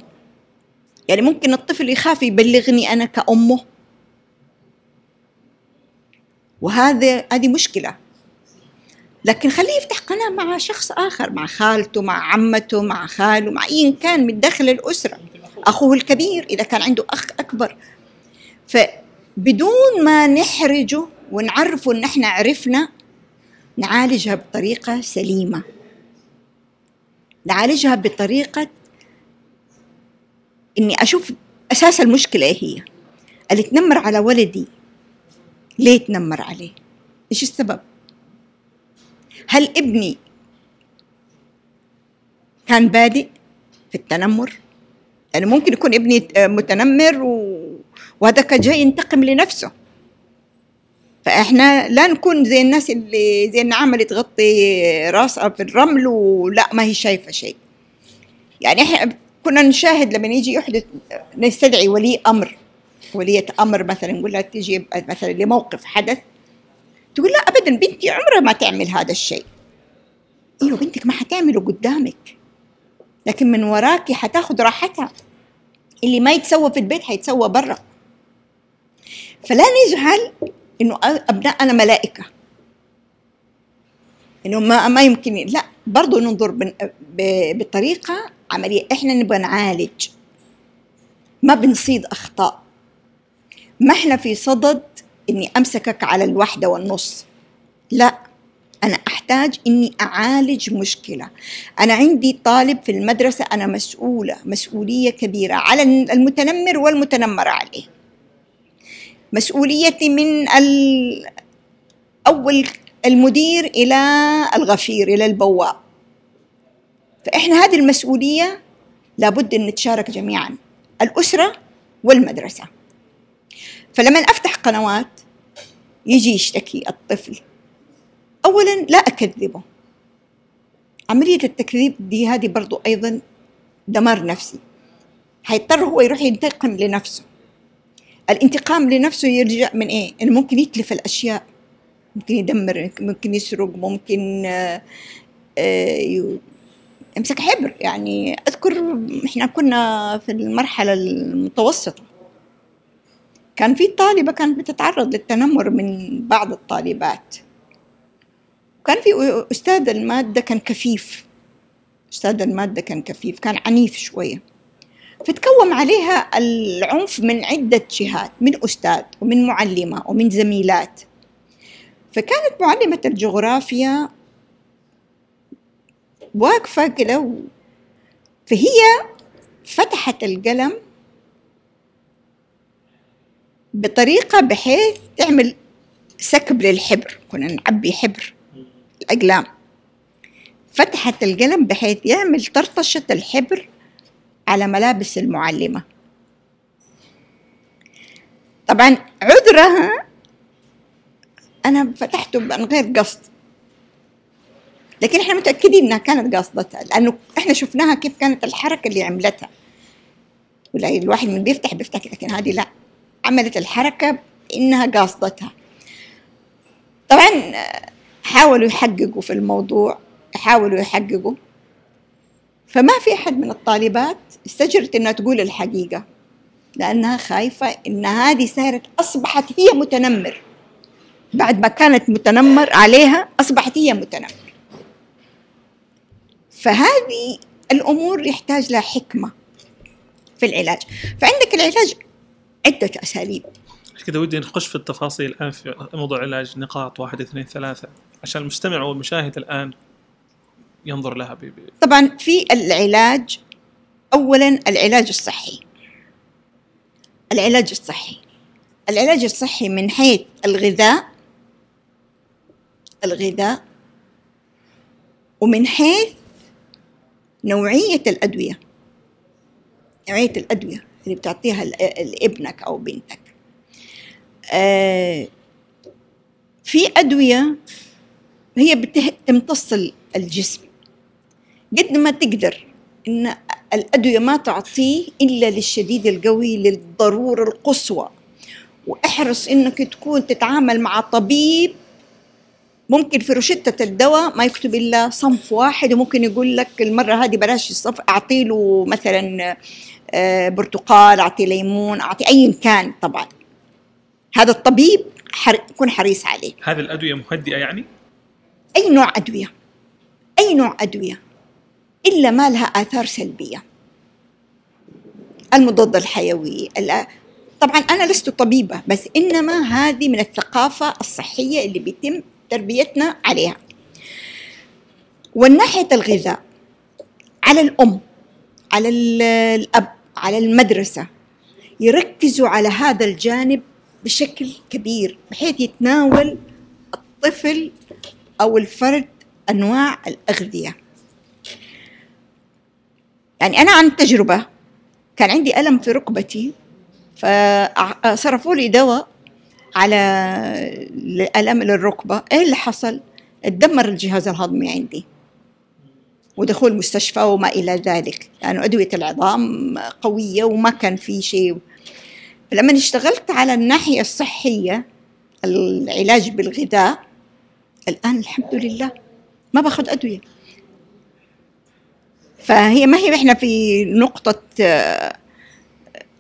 يعني ممكن الطفل يخاف يبلغني أنا كأمه. وهذا هذه مشكلة. لكن خليه يفتح قناة مع شخص آخر مع خالته مع عمته مع خاله مع أي كان من داخل الأسرة. أخوه الكبير إذا كان عنده أخ أكبر. فبدون ما نحرجه ونعرفه إن إحنا عرفنا نعالجها بطريقة سليمة. نعالجها بطريقة إني أشوف أساس المشكلة إيه هي. اللي تنمر على ولدي ليه تنمر عليه؟ إيش السبب؟ هل ابني كان بادئ في التنمر؟ يعني ممكن يكون ابني متنمر و... وهذا كان جاي ينتقم لنفسه. فإحنا لا نكون زي الناس اللي زي النعامه تغطي راسها في الرمل ولا ما هي شايفة شيء. يعني إحنا كنا نشاهد لما يجي يحدث نستدعي ولي أمر. ولية أمر مثلا نقول لها تجي مثلا لموقف حدث تقول لا ابدا بنتي عمرها ما تعمل هذا الشيء. إيوه بنتك ما حتعمله قدامك. لكن من وراكي حتاخذ راحتها. اللي ما يتسوى في البيت حيتسوى برا فلا نجعل إنه ابنائنا ملائكة. إنه ما ما يمكن لا برضه ننظر بطريقة عملية. إحنا نبغى نعالج. ما بنصيد أخطاء. ما إحنا في صدد إني أمسكك على الوحدة والنص. لا. أنا أحتاج إني أعالج مشكلة. أنا عندي طالب في المدرسة أنا مسؤولة مسؤولية كبيرة على المتنمر والمتنمر عليه. مسؤوليتي من أول المدير إلى الغفير إلى البواب فإحنا هذه المسؤولية لابد أن نتشارك جميعا الأسرة والمدرسة. فلما أفتح قنوات يجي يشتكي الطفل. أولا لا أكذبه. عملية التكذيب دي هذه برضو أيضا دمار نفسي. حيضطر هو يروح ينتقم لنفسه. الانتقام لنفسه يرجع من إيه؟ إنه ممكن يتلف الأشياء. ممكن يدمر ممكن يسرق ممكن آه، يمسك حبر. يعني أذكر إحنا كنا في المرحلة المتوسطة. كان في طالبة كانت بتتعرض للتنمر من بعض الطالبات. وكان في أستاذ المادة كان كفيف. أستاذ المادة كان كفيف كان عنيف شوية. فتكوم عليها العنف من عدة جهات من أستاذ ومن معلمة ومن زميلات. فكانت معلمة الجغرافيا واقفة كده فهي فتحت القلم بطريقة بحيث تعمل سكب للحبر كنا نعبي حبر. الأقلام فتحت القلم بحيث يعمل طرطشة الحبر على ملابس المعلمة. طبعا عذرها أنا فتحته من غير قصد. لكن إحنا متأكدين إنها كانت قاصدتها لأنه إحنا شفناها كيف كانت الحركة اللي عملتها. ولا الواحد من بيفتح بيفتح لكن هذه لا. عملت الحركة إنها قاصدتها طبعا حاولوا يحققوا في الموضوع حاولوا يحققوا. فما في أحد من الطالبات استجرت إنها تقول الحقيقة لأنها خايفة إن هذه صارت أصبحت هي متنمر. بعد ما كانت متنمر عليها أصبحت هي متنمر. فهذه الأمور يحتاج لها حكمة في العلاج. فعندك العلاج عدة أساليب.
كذا ودي نخش في التفاصيل الآن في موضوع العلاج نقاط واحد اثنين ثلاثة. عشان المستمع والمشاهد الآن ينظر لها ب...
طبعا في العلاج أولا العلاج الصحي. العلاج الصحي. العلاج الصحي من حيث الغذاء الغذاء ومن حيث نوعية الأدوية. نوعية الأدوية اللي بتعطيها لابنك أو بنتك. آه في أدوية هي بتمتص الجسم. قد ما تقدر إن الأدوية ما تعطيه إلا للشديد القوي للضرورة القصوى. وأحرص إنك تكون تتعامل مع طبيب ممكن في روشتة الدواء ما يكتب إلا صنف واحد وممكن يقول لك المرة هذه بلاش الصنف أعطي له مثلا آه، برتقال أعطي ليمون أعطي أي كان طبعا. هذا الطبيب حر... يكون حريص عليه.
هذه الأدوية مهدئة يعني؟
أي نوع أدوية أي نوع أدوية إلا ما لها آثار سلبية. المضاد الحيوي طبعا أنا لست طبيبة بس إنما هذه من الثقافة الصحية اللي بيتم تربيتنا عليها. والناحية الغذاء على الأم على الأب على المدرسة يركزوا على هذا الجانب بشكل كبير بحيث يتناول الطفل أو الفرد أنواع الأغذية. يعني أنا عن تجربة كان عندي ألم في ركبتي فصرفوا لي دواء على الألم للركبة. إيه اللي حصل؟ اتدمر الجهاز الهضمي عندي. ودخول مستشفى وما إلى ذلك لأنه يعني أدوية العظام قوية وما كان في شيء. لما اشتغلت على الناحية الصحية العلاج بالغذاء الآن الحمد لله ما باخذ أدوية. فهي ما هي إحنا في نقطة آه،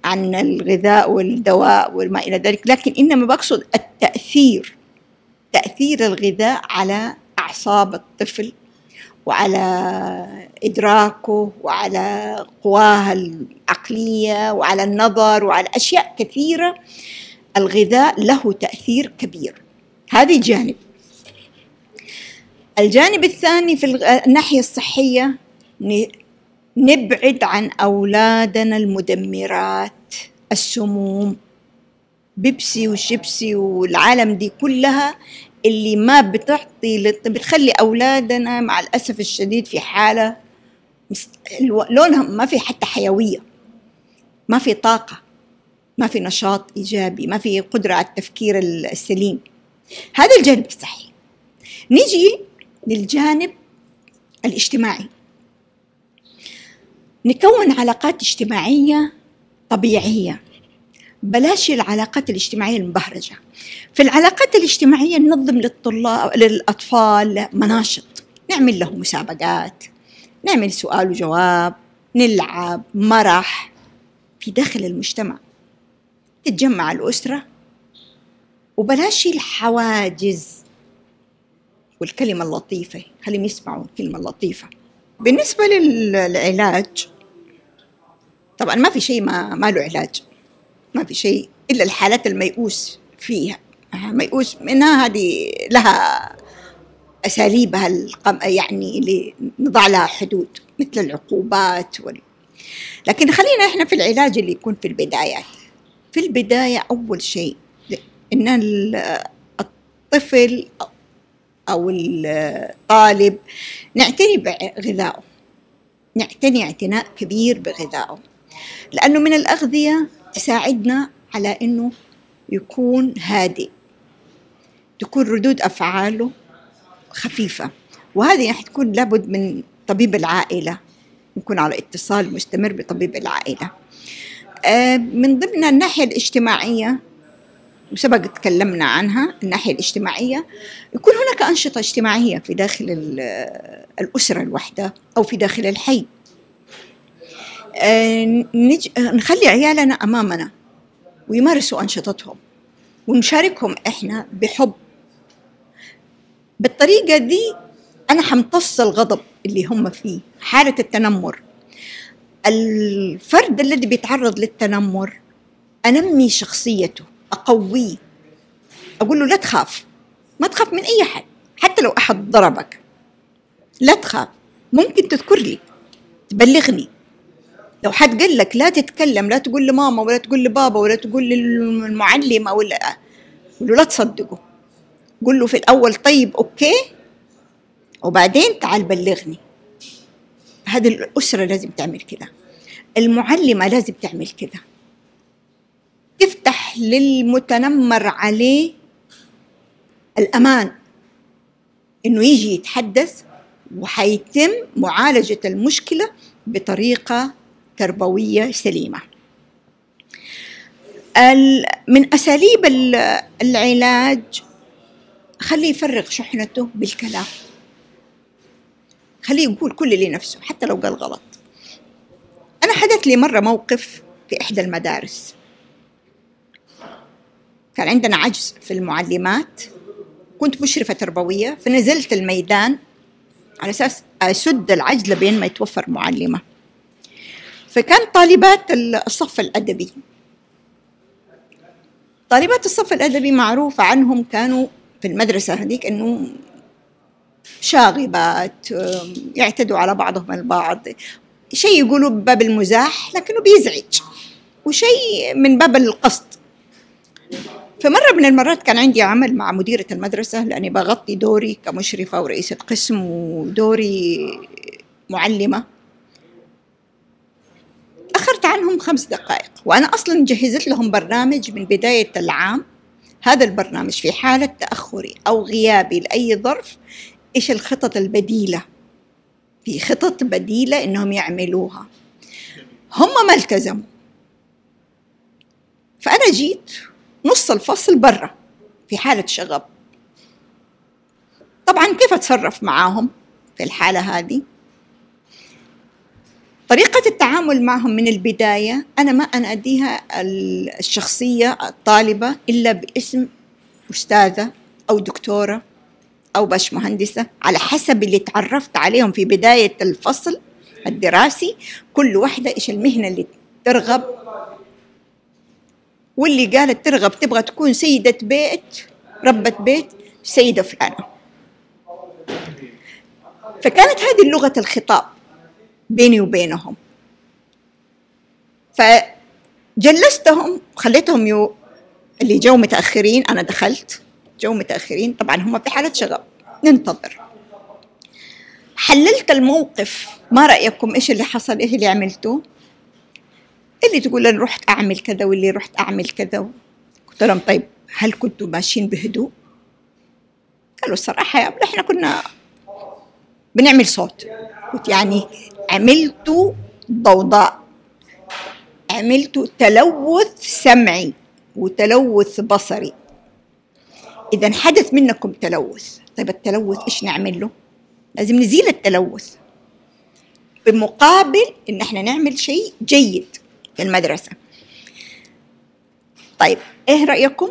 عن الغذاء والدواء وما إلى ذلك لكن إنما بقصد التأثير تأثير الغذاء على أعصاب الطفل وعلى إدراكه وعلى قواه العقلية وعلى النظر وعلى أشياء كثيرة الغذاء له تأثير كبير. هذه جانب. الجانب الثاني في الناحية الصحية نبعد عن أولادنا المدمرات السموم بيبسي وشيبسي والعالم دي كلها اللي ما بتعطي بتخلي أولادنا مع الأسف الشديد في حالة لونهم ما في حتى حيوية ما في طاقة ما في نشاط إيجابي ما في قدرة على التفكير السليم. هذا الجانب الصحي. نيجي للجانب الاجتماعي. نكون علاقات اجتماعية طبيعية. بلاش العلاقات الاجتماعية المبهرجة. في العلاقات الاجتماعية ننظم للطلاب للأطفال مناشط. نعمل لهم مسابقات. نعمل سؤال وجواب. نلعب مرح. في داخل المجتمع. تتجمع الأسرة. وبلاش الحواجز. والكلمة اللطيفة. خليهم يسمعوا الكلمة اللطيفة بالنسبة للعلاج طبعا ما في شيء ما, ما له علاج. ما في شيء إلا الحالات الميؤوس فيها. ميؤوس منها هذه لها أساليبها القم... يعني اللي نضع لها حدود مثل العقوبات وال... لكن خلينا إحنا في العلاج اللي يكون في البدايات في البداية أول شيء إن الطفل أو الطالب نعتني بغذائه. نعتني اعتناء كبير بغذائه. لأنه من الأغذية تساعدنا على إنه يكون هادئ. تكون ردود أفعاله خفيفة. وهذه حتكون لابد من طبيب العائلة. يكون على اتصال مستمر بطبيب العائلة. آه، من ضمن الناحية الاجتماعية وسبق تكلمنا عنها الناحية الاجتماعية يكون هناك أنشطة اجتماعية في داخل الأسرة الواحدة أو في داخل الحي. آه، نخلي عيالنا أمامنا ويمارسوا أنشطتهم ونشاركهم إحنا بحب. بالطريقة دي أنا حمتص الغضب اللي هم فيه حالة التنمر. الفرد الذي بيتعرض للتنمر أنمي شخصيته. أقويه أقول له لا تخاف. ما تخاف من أي حد. حتى لو أحد ضربك. لا تخاف. ممكن تذكر لي. تبلغني. لو حد قال لك لا تتكلم لا تقول لماما ولا تقول لبابا ولا تقول للمعلمة ولا قول له لا تصدقه قول له في الأول طيب أوكي. وبعدين تعال بلغني. هذه الأسرة لازم تعمل كذا المعلمة لازم تعمل كذا تفتح للمتنمر عليه الأمان إنه يجي يتحدث وحيتم معالجة المشكلة بطريقة تربوية سليمة. من أساليب العلاج خليه يفرغ شحنته بالكلام. خليه يقول كل اللي نفسه حتى لو قال غلط. أنا حدث لي مرة موقف في إحدى المدارس. كان عندنا عجز في المعلمات. كنت مشرفة تربوية فنزلت الميدان على أساس أسد العجز لبين ما يتوفر معلمة. فكان طالبات الصف الأدبي. طالبات الصف الأدبي معروف عنهم كانوا في المدرسة هذيك أنه شاغبات يعتدوا على بعضهم البعض. شيء يقولوا بباب المزاح لكنه بيزعج. وشيء من باب القصد. فمرة من المرات كان عندي عمل مع مديرة المدرسة لأني بغطي دوري كمشرفة ورئيسة قسم ودوري معلمة. أخرت عنهم خمس دقائق وأنا أصلا جهزت لهم برنامج من بداية العام. هذا البرنامج في حالة تأخري أو غيابي لأي ظرف. إيش الخطط البديلة؟ في خطط بديلة إنهم يعملوها. هم ما التزموا. فأنا جيت نص الفصل برا في حالة شغب. طبعا كيف أتصرف معاهم في الحالة هذه؟ طريقة التعامل معهم من البداية أنا ما أناديها الشخصية الطالبة إلا باسم أستاذة أو دكتورة أو باش مهندسة على حسب اللي تعرفت عليهم في بداية الفصل الدراسي. كل واحدة إيش المهنة اللي ترغب واللي قالت ترغب تبغى تكون سيدة بيت ربة بيت سيدة فلانة. فكانت هذه لغة الخطاب بيني وبينهم. فجلستهم خليتهم يو اللي جو متأخرين أنا دخلت جو متأخرين طبعا هم في حالة شغب ننتظر. حللت الموقف ما رأيكم إيش اللي حصل إيش اللي عملتوه؟ اللي تقول أنا رحت أعمل كذا واللي رحت أعمل كذا. قلت لهم طيب هل كنتوا ماشيين بهدوء؟ قالوا الصراحة يا إحنا كنا بنعمل صوت. قلت يعني عملت ضوضاء عملت تلوث سمعي وتلوث بصري. إذا حدث منكم تلوث. طيب التلوث إيش نعمل له؟ لازم نزيل التلوث. بمقابل إن إحنا نعمل شيء جيد. المدرسة. طيب إيه رأيكم؟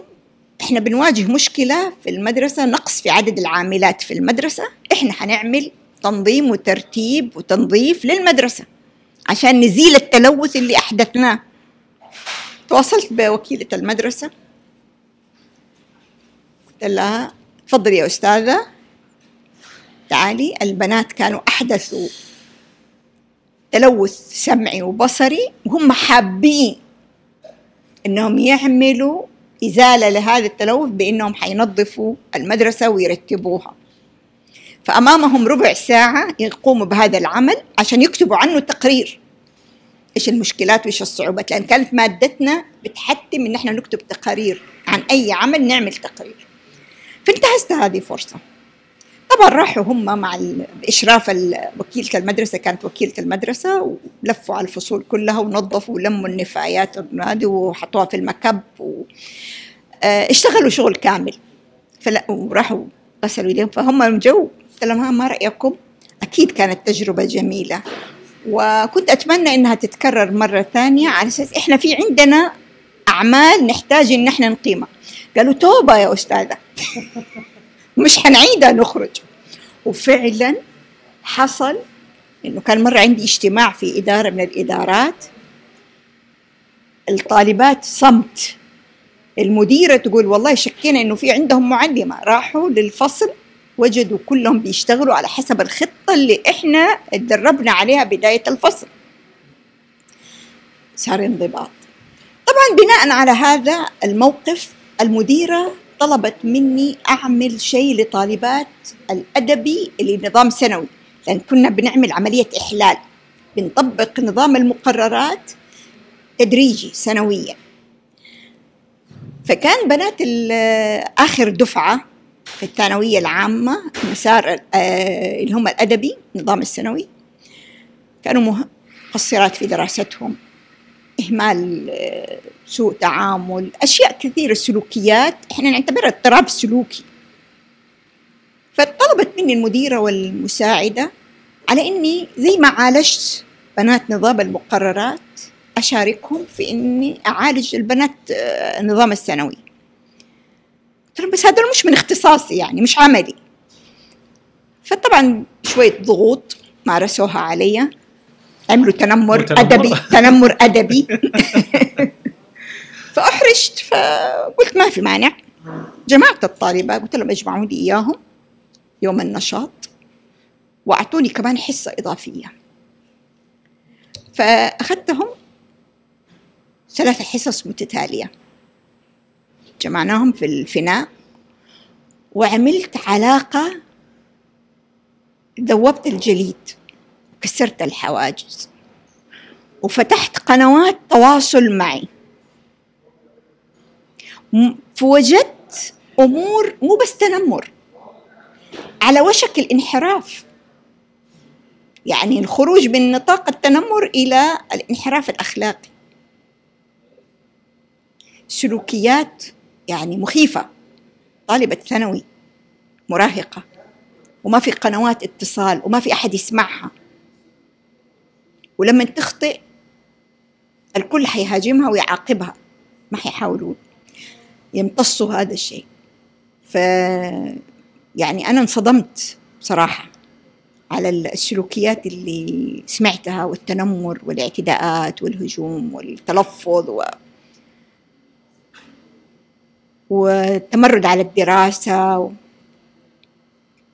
إحنا بنواجه مشكلة في المدرسة نقص في عدد العاملات في المدرسة. إحنا حنعمل تنظيم وترتيب وتنظيف للمدرسة عشان نزيل التلوث اللي أحدثناه. تواصلت بوكيلة المدرسة. قلت لها تفضلي يا أستاذة. تعالي البنات كانوا أحدثوا تلوث سمعي وبصري وهم حابين إنهم يعملوا إزالة لهذا التلوث بإنهم حينظفوا المدرسة ويرتبوها. فأمامهم ربع ساعة يقوموا بهذا العمل عشان يكتبوا عنه تقرير. إيش المشكلات وإيش الصعوبات؟ لأن كانت مادتنا بتحتم إن إحنا نكتب تقارير عن أي عمل نعمل تقرير. فانتهزت هذه فرصة. طبعا راحوا هم مع إشراف وكيلة المدرسة كانت وكيلة المدرسة ولفوا على الفصول كلها ونظفوا ولموا النفايات هذه وحطوها في المكب و... آه، اشتغلوا شغل كامل. فلا وراحوا غسلوا إيديهم. فهم جو قلت لهم ما رأيكم؟ أكيد كانت تجربة جميلة. وكنت أتمنى إنها تتكرر مرة ثانية على أساس إحنا في عندنا أعمال نحتاج إن إحنا نقيمها. قالوا توبة يا أستاذة. مش حنعيدها نخرج. وفعلا حصل إنه كان مرة عندي اجتماع في إدارة من الإدارات. الطالبات صمت. المديرة تقول والله شكينا إنه في عندهم معلمة. راحوا للفصل وجدوا كلهم بيشتغلوا على حسب الخطة اللي إحنا اتدربنا عليها بداية الفصل. صار انضباط. طبعا بناء على هذا الموقف المديرة طلبت مني أعمل شيء لطالبات الأدبي اللي نظام سنوي لأن كنا بنعمل عملية إحلال بنطبق نظام المقررات تدريجي سنويا. فكان بنات آخر دفعة في الثانوية العامة مسار آه، اللي هم الأدبي النظام السنوي كانوا مقصرات في دراستهم. إهمال آه، سوء تعامل أشياء كثيرة سلوكيات إحنا نعتبرها اضطراب سلوكي. فطلبت مني المديرة والمساعدة على إني زي ما عالجت بنات نظام المقررات أشاركهم في إني أعالج البنات آه، النظام الثانوي بس هذا مش من اختصاصي يعني مش عملي. فطبعا شوية ضغوط مارسوها علي. عملوا تنمر. أدبي. تنمر أدبي. فأحرجت فقلت ما في مانع. جمعت الطالبات قلت لهم اجمعوا لي إياهم يوم النشاط وأعطوني كمان حصة إضافية. فأخذتهم ثلاث حصص متتالية. جمعناهم في الفناء وعملت علاقة ذوبت الجليد. كسرت الحواجز. وفتحت قنوات تواصل معي. فوجدت أمور مو بس تنمر. على وشك الانحراف. يعني الخروج من نطاق التنمر إلى الانحراف الأخلاقي. سلوكيات يعني مخيفة. طالبة ثانوي مراهقة. وما في قنوات اتصال. وما في أحد يسمعها. ولما تخطئ الكل حيهاجمها ويعاقبها ما حيحاولون. يمتصوا هذا الشيء. ف يعني أنا انصدمت بصراحة على السلوكيات اللي سمعتها والتنمر والاعتداءات والهجوم والتلفظ و... والتمرد على الدراسة و...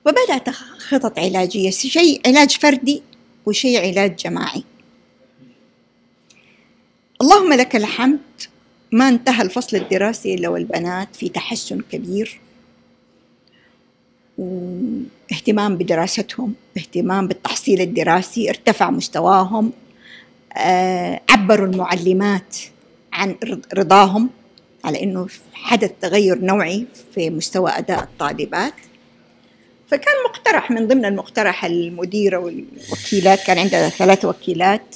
وبدأت خطط علاجية شيء علاج فردي وشيء علاج جماعي. اللهم لك الحمد. ما انتهى الفصل الدراسي إلا والبنات في تحسن كبير. واهتمام بدراستهم اهتمام بالتحصيل الدراسي ارتفع مستواهم. آه، عبروا المعلمات عن رضاهم على إنه حدث تغير نوعي في مستوى أداء الطالبات. فكان مقترح من ضمن المقترح المديرة والوكيلات كان عندنا ثلاث وكيلات.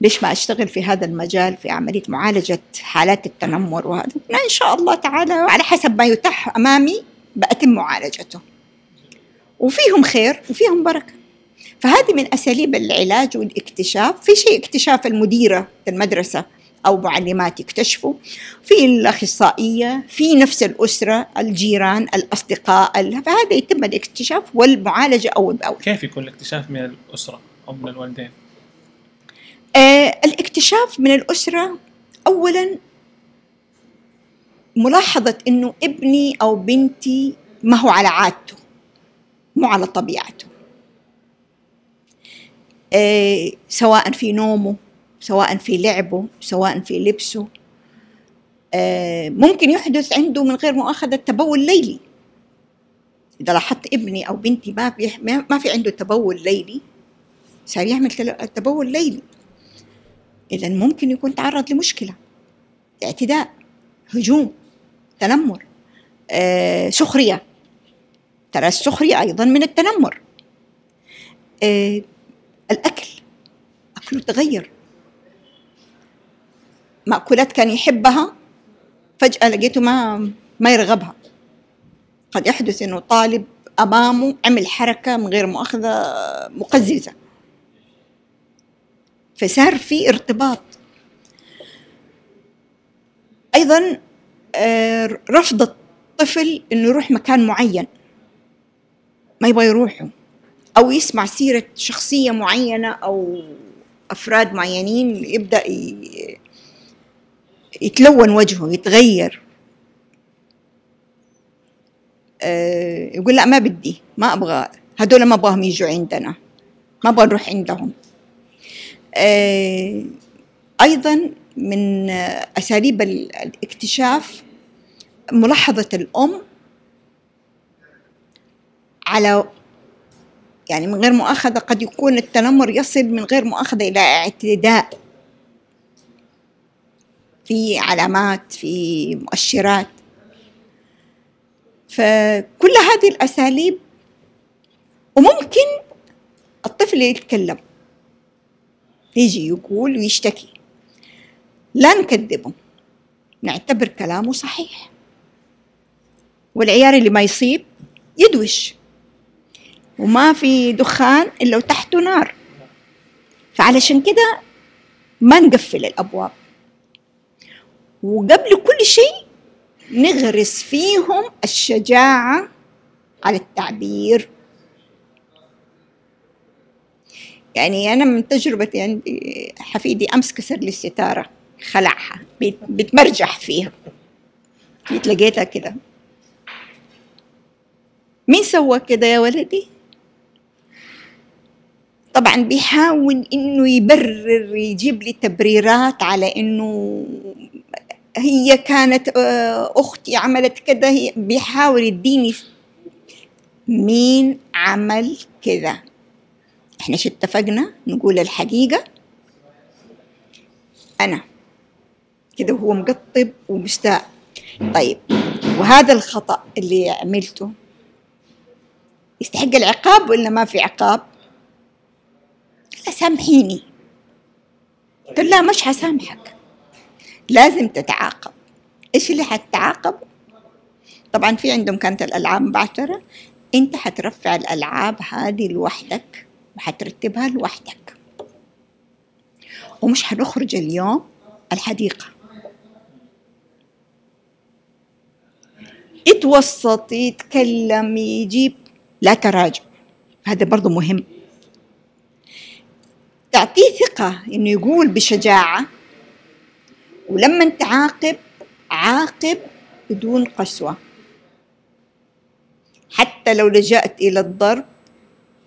ليش ما أشتغل في هذا المجال في عملية معالجة حالات التنمر وهذا؟ إن شاء الله تعالى. على حسب ما يتاح أمامي بأتم معالجته. وفيهم خير وفيهم بركة. فهذه من أساليب العلاج والاكتشاف. في شيء اكتشاف المديرة المدرسة أو معلمات يكتشفوا؟ في الأخصائية في نفس الأسرة الجيران الأصدقاء ال- فهذا يتم الاكتشاف والمعالجة أول بأول.
كيف يكون الاكتشاف من الأسرة أو من الوالدين؟
آه الاكتشاف من الأسرة أولا ملاحظة إنه ابني أو بنتي ما هو على عادته مو على طبيعته. آه سواء في نومه سواء في لعبه سواء في لبسه. آه ممكن يحدث عنده من غير مؤاخذة تبول ليلي. إذا لاحظت ابني أو بنتي ما ما في عنده تبول ليلي صار يعمل تبول ليلي. إذا ممكن يكون تعرض لمشكلة اعتداء هجوم تنمر آه، سخرية. ترى السخرية أيضا من التنمر. آه، الأكل أكله تغير. مأكولات كان يحبها فجأة لقيته ما ما يرغبها. قد يحدث إنه طالب أمامه عمل حركة من غير مؤاخذة مقززة. فصار في ارتباط. أيضا آه، رفض الطفل إنه يروح مكان معين. ما يبغى يروحه. أو يسمع سيرة شخصية معينة أو أفراد معينين يبدأ يتلون وجهه يتغير. آه، يقول لا ما بدي ما أبغى هذول ما أبغاهم يجوا عندنا. ما أبغى نروح عندهم. آه، أيضا من أساليب ال- الاكتشاف ملاحظة الأم على يعني من غير مؤاخذة قد يكون التنمر يصل من غير مؤاخذة إلى اعتداء في علامات في مؤشرات. فكل هذه الأساليب وممكن الطفل يتكلم. يجي يقول ويشتكي. لا نكذبه نعتبر كلامه صحيح. والعيار اللي ما يصيب يدوش. وما في دخان إلا وتحته نار. فعلشان كده ما نقفل الأبواب. وقبل كل شيء نغرس فيهم الشجاعة على التعبير يعني أنا من تجربتي عندي حفيدي أمس كسر لي الستارة خلعها بتمرجح فيها. جيت لقيتها كده. مين سوى كده يا ولدي؟ طبعا بيحاول إنه يبرر يجيب لي تبريرات على إنه هي كانت آه، أختي عملت كده هي بيحاول يديني مين عمل كذا إحنا شو اتفقنا نقول الحقيقة أنا. كده وهو مقطب ومستاء طيب وهذا الخطأ اللي عملته يستحق العقاب ولا ما في عقاب؟ لا سامحيني. قلت لا مش حسامحك لازم تتعاقب. إيش اللي حتتعاقب؟ طبعا في عندهم كانت الألعاب مبعثرة. أنت حترفع الألعاب هذه لوحدك. وحترتبها لوحدك. ومش حنخرج اليوم الحديقة. يتوسط يتكلم يجيب. لا تراجع. هذا برضو مهم. تعطيه ثقة إنه يقول بشجاعة. ولما تعاقب عاقب بدون قسوة. حتى لو لجأت إلى الضرب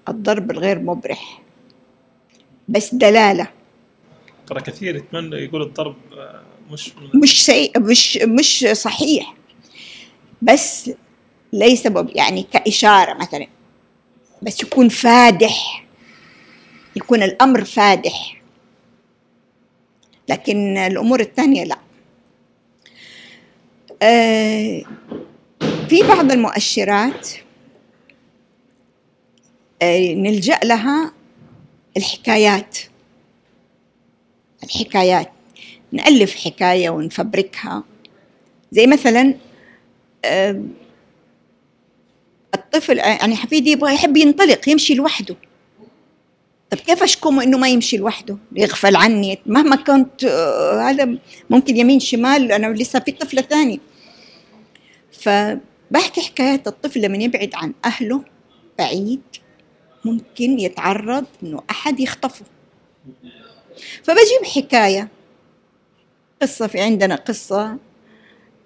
الضرب الغير مبرح. بس دلالة.
ترى كثير يتمنى يقول الضرب آه، مش
مش سيء مش مش صحيح. بس ليس بب- يعني كإشارة مثلا. بس يكون فادح. يكون الأمر فادح. لكن الأمور الثانية لا. آه، في بعض المؤشرات نلجأ لها الحكايات. الحكايات. نألف حكاية ونفبركها. زي مثلا آه، الطفل يعني حفيدي يبغى يحب ينطلق يمشي لوحده. طب كيف اشكمه إنه ما يمشي لوحده؟ يغفل عني. مهما كنت آه، هذا ممكن يمين شمال أنا لسه في طفلة ثانية. فبحكي حكاية الطفل لما يبعد عن أهله بعيد. ممكن يتعرض إنه أحد يخطفه. فبجيب حكاية قصة في عندنا قصة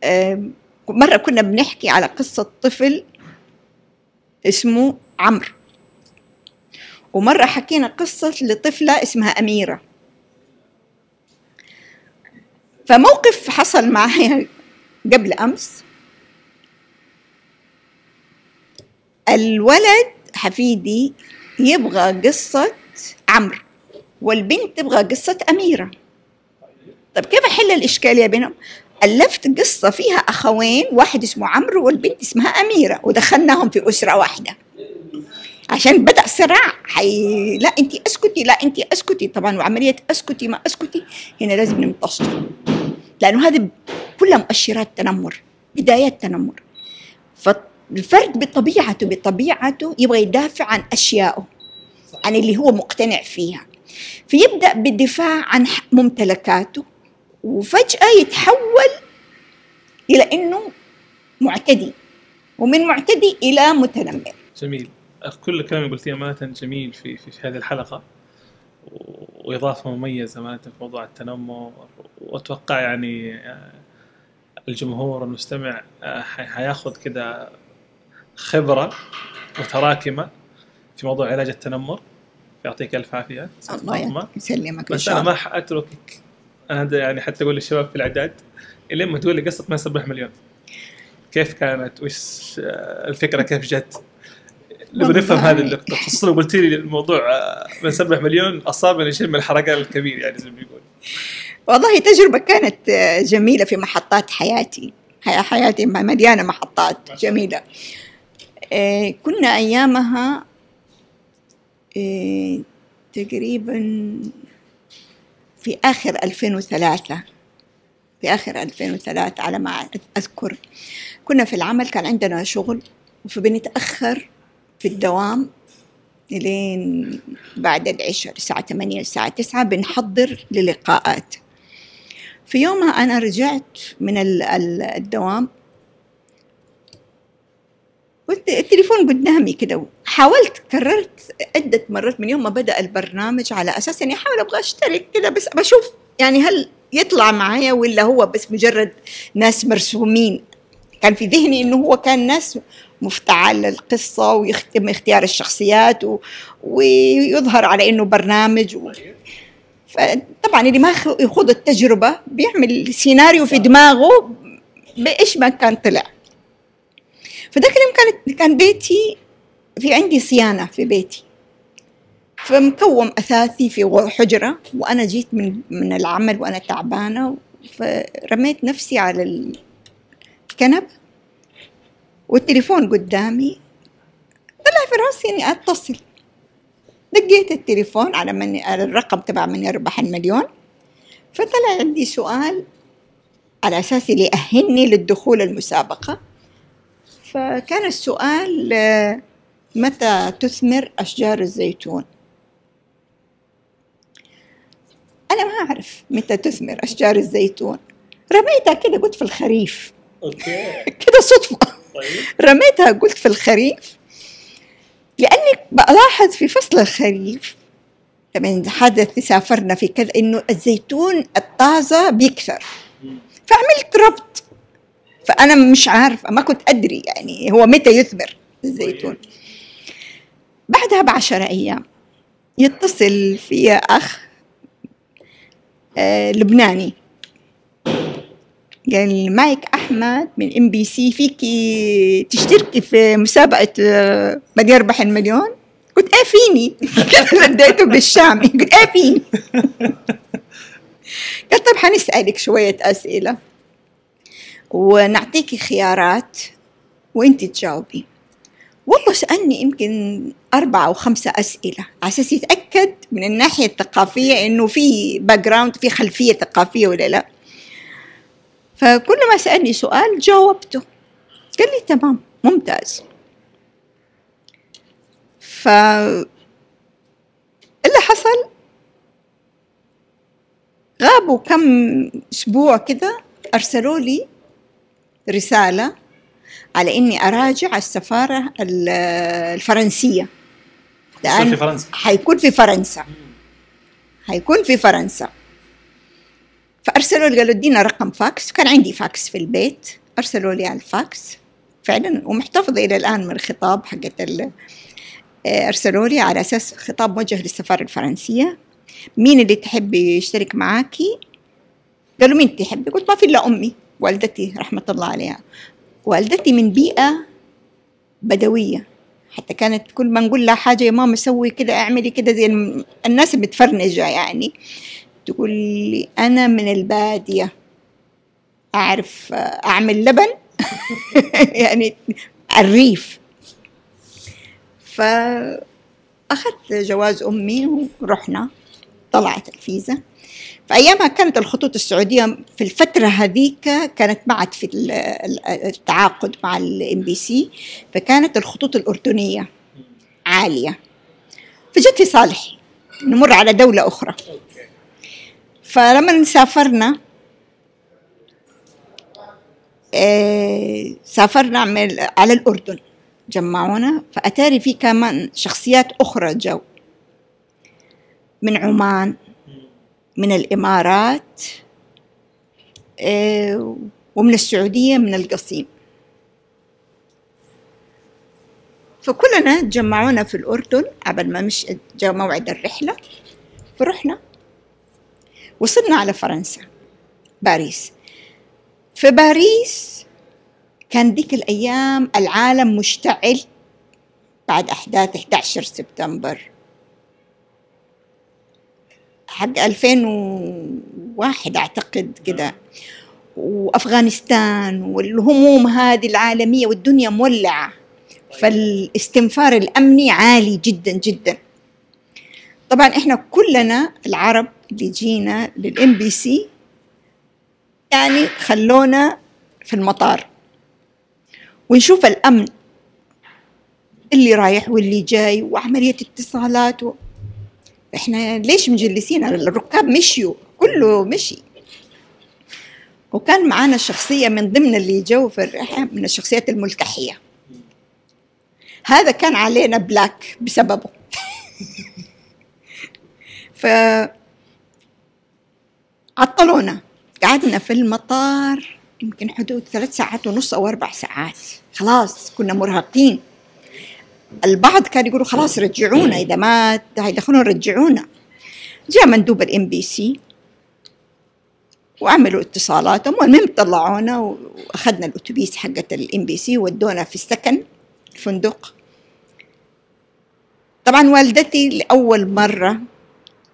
آم، مرة كنا بنحكي على قصة طفل اسمه عمرو. ومرة حكينا قصة لطفلة اسمها أميرة. فموقف حصل معي قبل أمس. الولد حفيدي يبغى قصة عمرو والبنت تبغى قصة أميرة. طيب كيف أحل الإشكالية بينهم؟ ألفت قصة فيها أخوين واحد اسمه عمرو والبنت اسمها أميرة ودخلناهم في أسرة واحدة. عشان بدأ صراع. حي... لا أنت أسكتي لا أنت أسكتي. طبعا وعملية أسكتي ما أسكتي. هنا لازم نمتص. لأنه هذه كلها مؤشرات تنمر بدايات تنمر. فالفرد بطبيعته بطبيعته يبغى يدافع عن أشيائه عن اللي هو مقتنع فيها. فيبدأ بالدفاع عن ممتلكاته وفجأة يتحول إلى إنه معتدي ومن معتدي إلى متنمر.
جميل. كل الكلام اللي قلتيه أمانة جميل في, في, في هذه الحلقة وإضافة مميزة أمانة في موضوع التنمر. وأتوقع يعني آه، الجمهور المستمع آه، حياخذ كده خبرة متراكمة في موضوع علاج التنمر. يعطيك ألف عافية.
الله يسلمك
بس أنا ما حأتركك. أنا يعني حتى أقول للشباب في الإعداد الين ما تقول لي قصة ما يصبح مليون. كيف كانت؟ وش الفكرة كيف جت؟ نبغى نفهم هذه النقطة. خصوصا لو قلت لي الموضوع من سبح مليون أصابني شيء من الحركات الكبير يعني زي ما بيقول
والله تجربة كانت جميلة في محطات حياتي. حياتي مليانه محطات جميلة. آه، كنا أيامها آه، تقريبا في آخر 2003 في آخر 2003 على ما أذكر. كنا في العمل كان عندنا شغل فبنتأخر في الدوام لين بعد العشاء الساعة 8 الساعة 9 بنحضر للقاءات. في يومها أنا رجعت من الدوام التليفون قدامي كده. حاولت كررت عدة مرات من يوم ما بدأ البرنامج على أساس إني أحاول أبغى أشترك كده بس بشوف يعني هل يطلع معايا ولا هو بس مجرد ناس مرسومين. كان في ذهني إنه هو كان ناس مفتعل للقصة ويختم اختيار الشخصيات و... ويظهر على إنه برنامج و... فطبعا اللي ما يخوض التجربة بيعمل سيناريو في دماغه بإيش ما كان طلع. فذاك اليوم كانت كان بيتي في عندي صيانة في بيتي. فمكوم أثاثي في حجرة وأنا جيت من من العمل وأنا تعبانة فرميت نفسي على الكنب والتليفون قدامي طلع في راسي إني أتصل. دقيت التليفون على من على الرقم تبع من يربح المليون. فطلع عندي سؤال على أساس يأهلني للدخول المسابقة. فكان السؤال متى تثمر أشجار الزيتون؟ أنا ما أعرف متى تثمر أشجار الزيتون. رميتها كده قلت في الخريف. كده صدفة. طيب. رميتها قلت في الخريف. لأني بلاحظ في فصل الخريف لما حدث سافرنا في كذا إنه الزيتون الطازة بيكثر. فعملت ربط فأنا مش عارفة ما كنت أدري يعني هو متى يثمر الزيتون. بعدها بعشرة أيام يتصل في أخ آه لبناني. قال معك أحمد من MBC فيكي تشتركي في مسابقة آه من يربح المليون؟ قلت إيه فيني؟ رديته بالشامي. قلت إيه فيني؟ قال طيب حنسألك شوية أسئلة. ونعطيكي خيارات وانت تجاوبي. والله سألني يمكن أربعة أو خمسة أسئلة على أساس يتأكد من الناحية الثقافية إنه في background في خلفية ثقافية ولا لا. فكل ما سألني سؤال جاوبته. قال لي تمام ممتاز. ف اللي حصل؟ غابوا كم أسبوع كذا أرسلوا لي رسالة على إني أراجع السفارة ال- الفرنسية.
تصير في
لأن
فرنسا؟
حيكون في فرنسا. حيكون في فرنسا. فأرسلوا لي قالوا ادينا رقم فاكس. كان عندي فاكس في البيت. أرسلوا لي على الفاكس. فعلا ومحتفظة إلى الآن من الخطاب حقت ال- آه، أرسلوا لي على أساس خطاب موجه للسفارة الفرنسية. مين اللي تحب يشترك معاكي؟ قالوا مين تحبي قلت ما في إلا أمي. والدتي رحمة الله عليها. والدتي من بيئة بدوية. حتى كانت كل ما نقول لها حاجة يا ماما سوي كده اعملي كده زي الناس المتفرنجة يعني. تقول لي أنا من البادية. أعرف أعمل لبن. يعني الريف. فأخذت جواز أمي ورحنا طلعت الفيزا. فأيامها كانت الخطوط السعودية في الفترة هذيك كانت معت في ال- ال- التعاقد مع ال MBC فكانت الخطوط الأردنية عالية. فجت في صالحي نمر على دولة أخرى. فلما سافرنا آه، سافرنا على الأردن جمعونا. فأتاري في كمان شخصيات أخرى جو. من عمان من الإمارات آه، ومن السعودية من القصيم. فكلنا تجمعونا في الأردن قبل ما مش جاء موعد الرحلة فرحنا وصلنا على فرنسا باريس. في باريس كان ديك الأيام العالم مشتعل بعد أحداث 11 سبتمبر. حق 2001 أعتقد كده. وأفغانستان والهموم هذه العالمية والدنيا مولعة. فالاستنفار الأمني عالي جدا جدا. طبعا إحنا كلنا العرب اللي جينا لل MBC يعني خلونا في المطار. ونشوف الأمن اللي رايح واللي جاي وعملية اتصالات و... إحنا ليش مجلسين؟ الركاب مشيوا كله مشي. وكان معانا شخصية من ضمن اللي جو في الرحلة من الشخصيات الملتحية هذا كان علينا block بسببه. ف عطلونا. قعدنا في المطار يمكن حدود ثلاث ساعات ونص أو أربع ساعات. خلاص كنا مرهقين. البعض كان يقولوا خلاص رجعونا إذا ما هيدخلونا رجعونا. جاء مندوب ال MBC وعملوا اتصالاتهم والمهم طلعونا وأخذنا الاتوبيس حقت ال MBC ودونا في السكن الفندق طبعا والدتي لأول مرة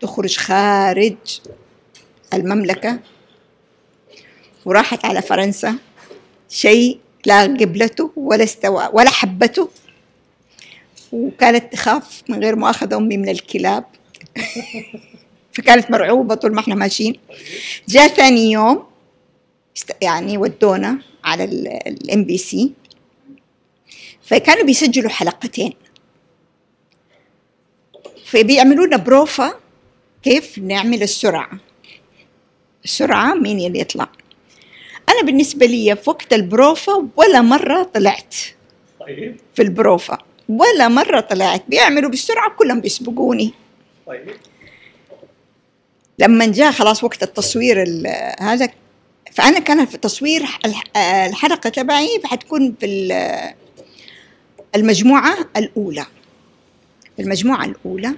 تخرج خارج المملكة وراحت على فرنسا. شيء لا قبلته ولا استوى ولا حبته. وكانت تخاف من غير مؤاخذة أمي من الكلاب. فكانت مرعوبة طول ما إحنا ماشيين. جاء ثاني يوم يعني ودونا على ال MBC فكانوا بيسجلوا حلقتين. فبيعملوا لنا بروفا كيف نعمل السرعة. السرعة مين اللي يطلع. أنا بالنسبة لي في وقت البروفا ولا مرة طلعت
طيب.
في البروفا ولا مرة طلعت. بيعملوا بالسرعة كلهم بيسبقوني.
طيب.
لما جاء خلاص وقت التصوير ال- هذا فأنا كان في تصوير الح- الحلقة تبعي حتكون في ال- المجموعة الأولى. المجموعة الأولى.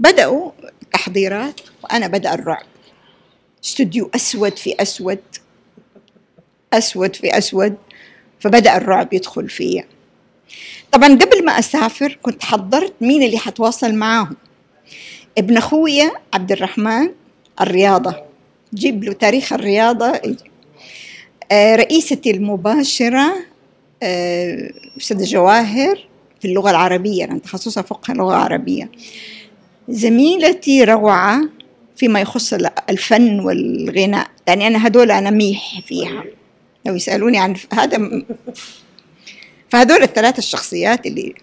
بدأوا تحضيرات وأنا بدأ الرعب. استوديو أسود في أسود. أسود في أسود. فبدأ الرعب يدخل فيا. طبعا قبل ما أسافر كنت حضرت مين اللي حتواصل معاهم؟ ابن أخويا عبد الرحمن الرياضة. جيب له تاريخ الرياضة. آه، رئيستي المباشرة آه، أستاذة جواهر في اللغة العربية. أنا تخصصها فقه لغة عربية. زميلتي روعة فيما يخص الفن والغناء. يعني أنا هدول أنا ميح فيها. لو يسألوني عن هذا فهذول الثلاث الشخصيات اللي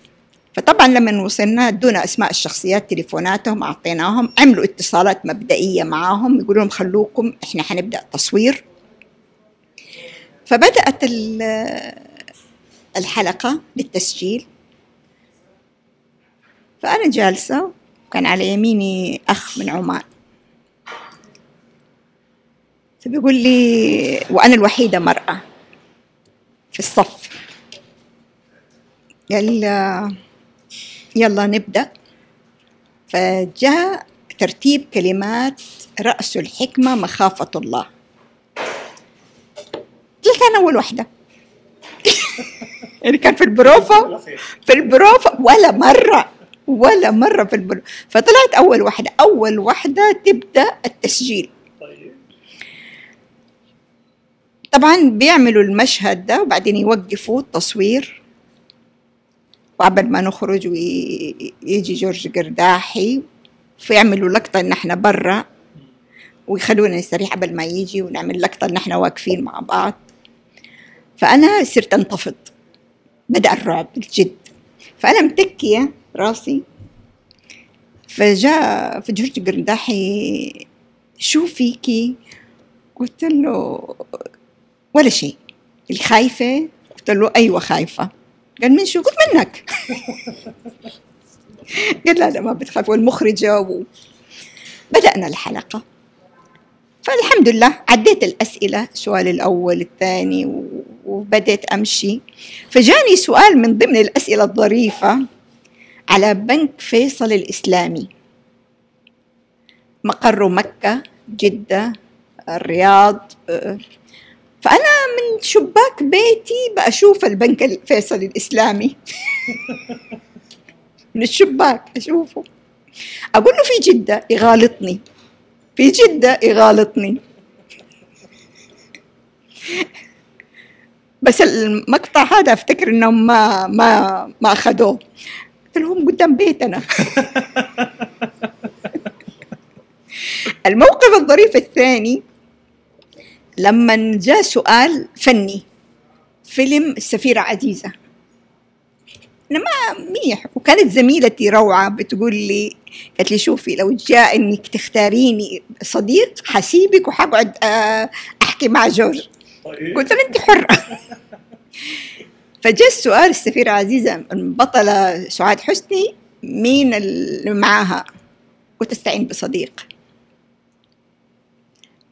فطبعا لما وصلنا ادونا أسماء الشخصيات تليفوناتهم أعطيناهم عملوا اتصالات مبدئية معاهم يقولوا لهم خلوكم إحنا حنبدأ تصوير. فبدأت الحلقة للتسجيل فأنا جالسة كان على يميني أخ من عمان. فبيقول لي وأنا الوحيدة مرأة في الصف. قال يلا نبدأ. فجاء ترتيب كلمات رأس الحكمة مخافة الله. قلت أنا أول واحدة يعني كان في البروفا في البروفا ولا مرة ولا مرة في البروفا فطلعت أول واحدة أول واحدة تبدأ التسجيل. طبعا بيعملوا المشهد ده وبعدين يوقفوا التصوير. وقبل ما نخرج ويجي جورج قرداحي فيعملوا لقطة إن إحنا برا. ويخلونا نستريح قبل ما يجي ونعمل لقطة إن إحنا واقفين مع بعض. فأنا صرت أنتفض. بدأ الرعب الجد. فأنا متكية راسي. فجاء في جورج قرداحي شو فيكي؟ قلت له ولا شيء. اللي خايفة قلت له أيوة خايفة. قال من شو؟ قلت منك. قال لا لا ما بتخاف. والمخرجة و... بدأنا الحلقة. فالحمد لله عديت الأسئلة السؤال الأول الثاني وبدأت أمشي. فجاني سؤال من ضمن الأسئلة الظريفة على بنك فيصل الإسلامي. مقره مكة جدة الرياض فأنا من شباك بيتي بشوف البنك الفيصل الإسلامي. من الشباك أشوفه. أقول له في جدة يغالطني. في جدة يغالطني. بس المقطع هذا أفتكر إنهم ما ما ما أخذوه. قلت لهم قدام بيتنا. الموقف الظريف الثاني لما جاء سؤال فني فيلم السفيرة عزيزة. أنا ما منيح وكانت زميلتي روعة بتقول لي قالت لي شوفي لو جاء إنك تختاريني صديق حسيبك وحقعد آه، أحكي مع جورج. طيب. قلت لها أنت حرة. فجاء السؤال السفيرة عزيزة البطلة سعاد حسني مين اللي معاها وتستعين بصديق.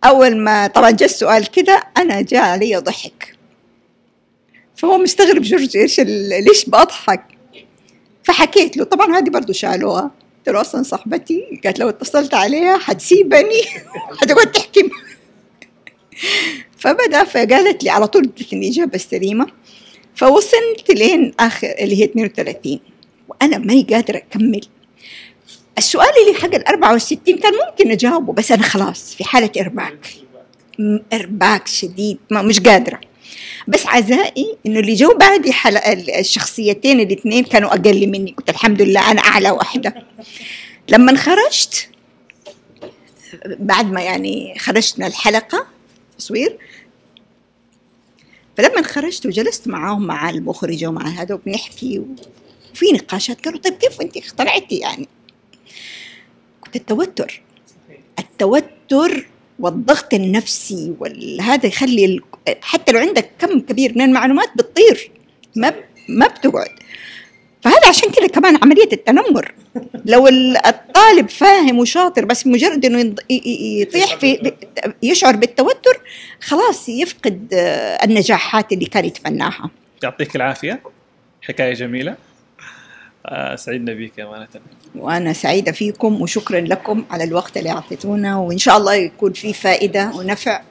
أول ما طبعا جاء السؤال كده أنا جاء علي ضحك. فهو مستغرب جورج إيش ليش بضحك؟ فحكيت له طبعا هذه برضو شالوها. قلت له أصلا صاحبتي قالت لو اتصلت عليها حتسيبني. حتقعد تحكي فبدأ فقالت لي على طول ادتني الإجابة السليمة فوصلت لين آخر اللي هي 32 وأنا ماني قادرة أكمل. السؤال اللي حق ال 64 كان ممكن أجاوبه بس أنا خلاص في حالة إرباك. إرباك شديد ما مش قادرة. بس عزائي إنه اللي جو بعدي الشخصيتين الاثنين كانوا أقل مني. قلت الحمد لله أنا أعلى واحدة لما خرجت بعد ما يعني خرجنا الحلقة تصوير فلما خرجت وجلست معاهم مع المخرجة ومع هذا وبنحكي وفي نقاشات قالوا طيب كيف أنت اخترعتي يعني؟ التوتر. التوتر والضغط النفسي وهذا يخلي حتى لو عندك كم كبير من المعلومات بتطير ما ما بتقعد. فهذا عشان كذا كمان عملية التنمر. لو الطالب فاهم وشاطر بس مجرد إنه يطيح في يشعر بالتوتر. خلاص يفقد النجاحات اللي كان يتمناها.
يعطيك العافية. حكاية جميلة. سعدنا بك أمانة
وأنا سعيدة فيكم وشكرا لكم على الوقت اللي أعطيتونا وإن شاء الله يكون في فائدة ونفع.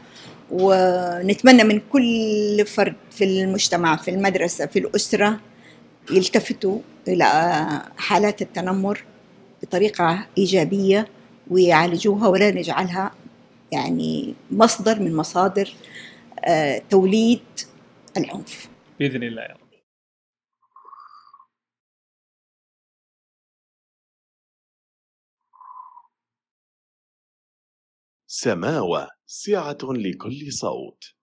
ونتمنى من كل فرد في المجتمع في المدرسة في الأسرة يلتفتوا إلى حالات التنمر بطريقة إيجابية ويعالجوها ولا نجعلها يعني مصدر من مصادر آه، توليد العنف.
بإذن الله يا رب.
سماوة سعة لكل صوت.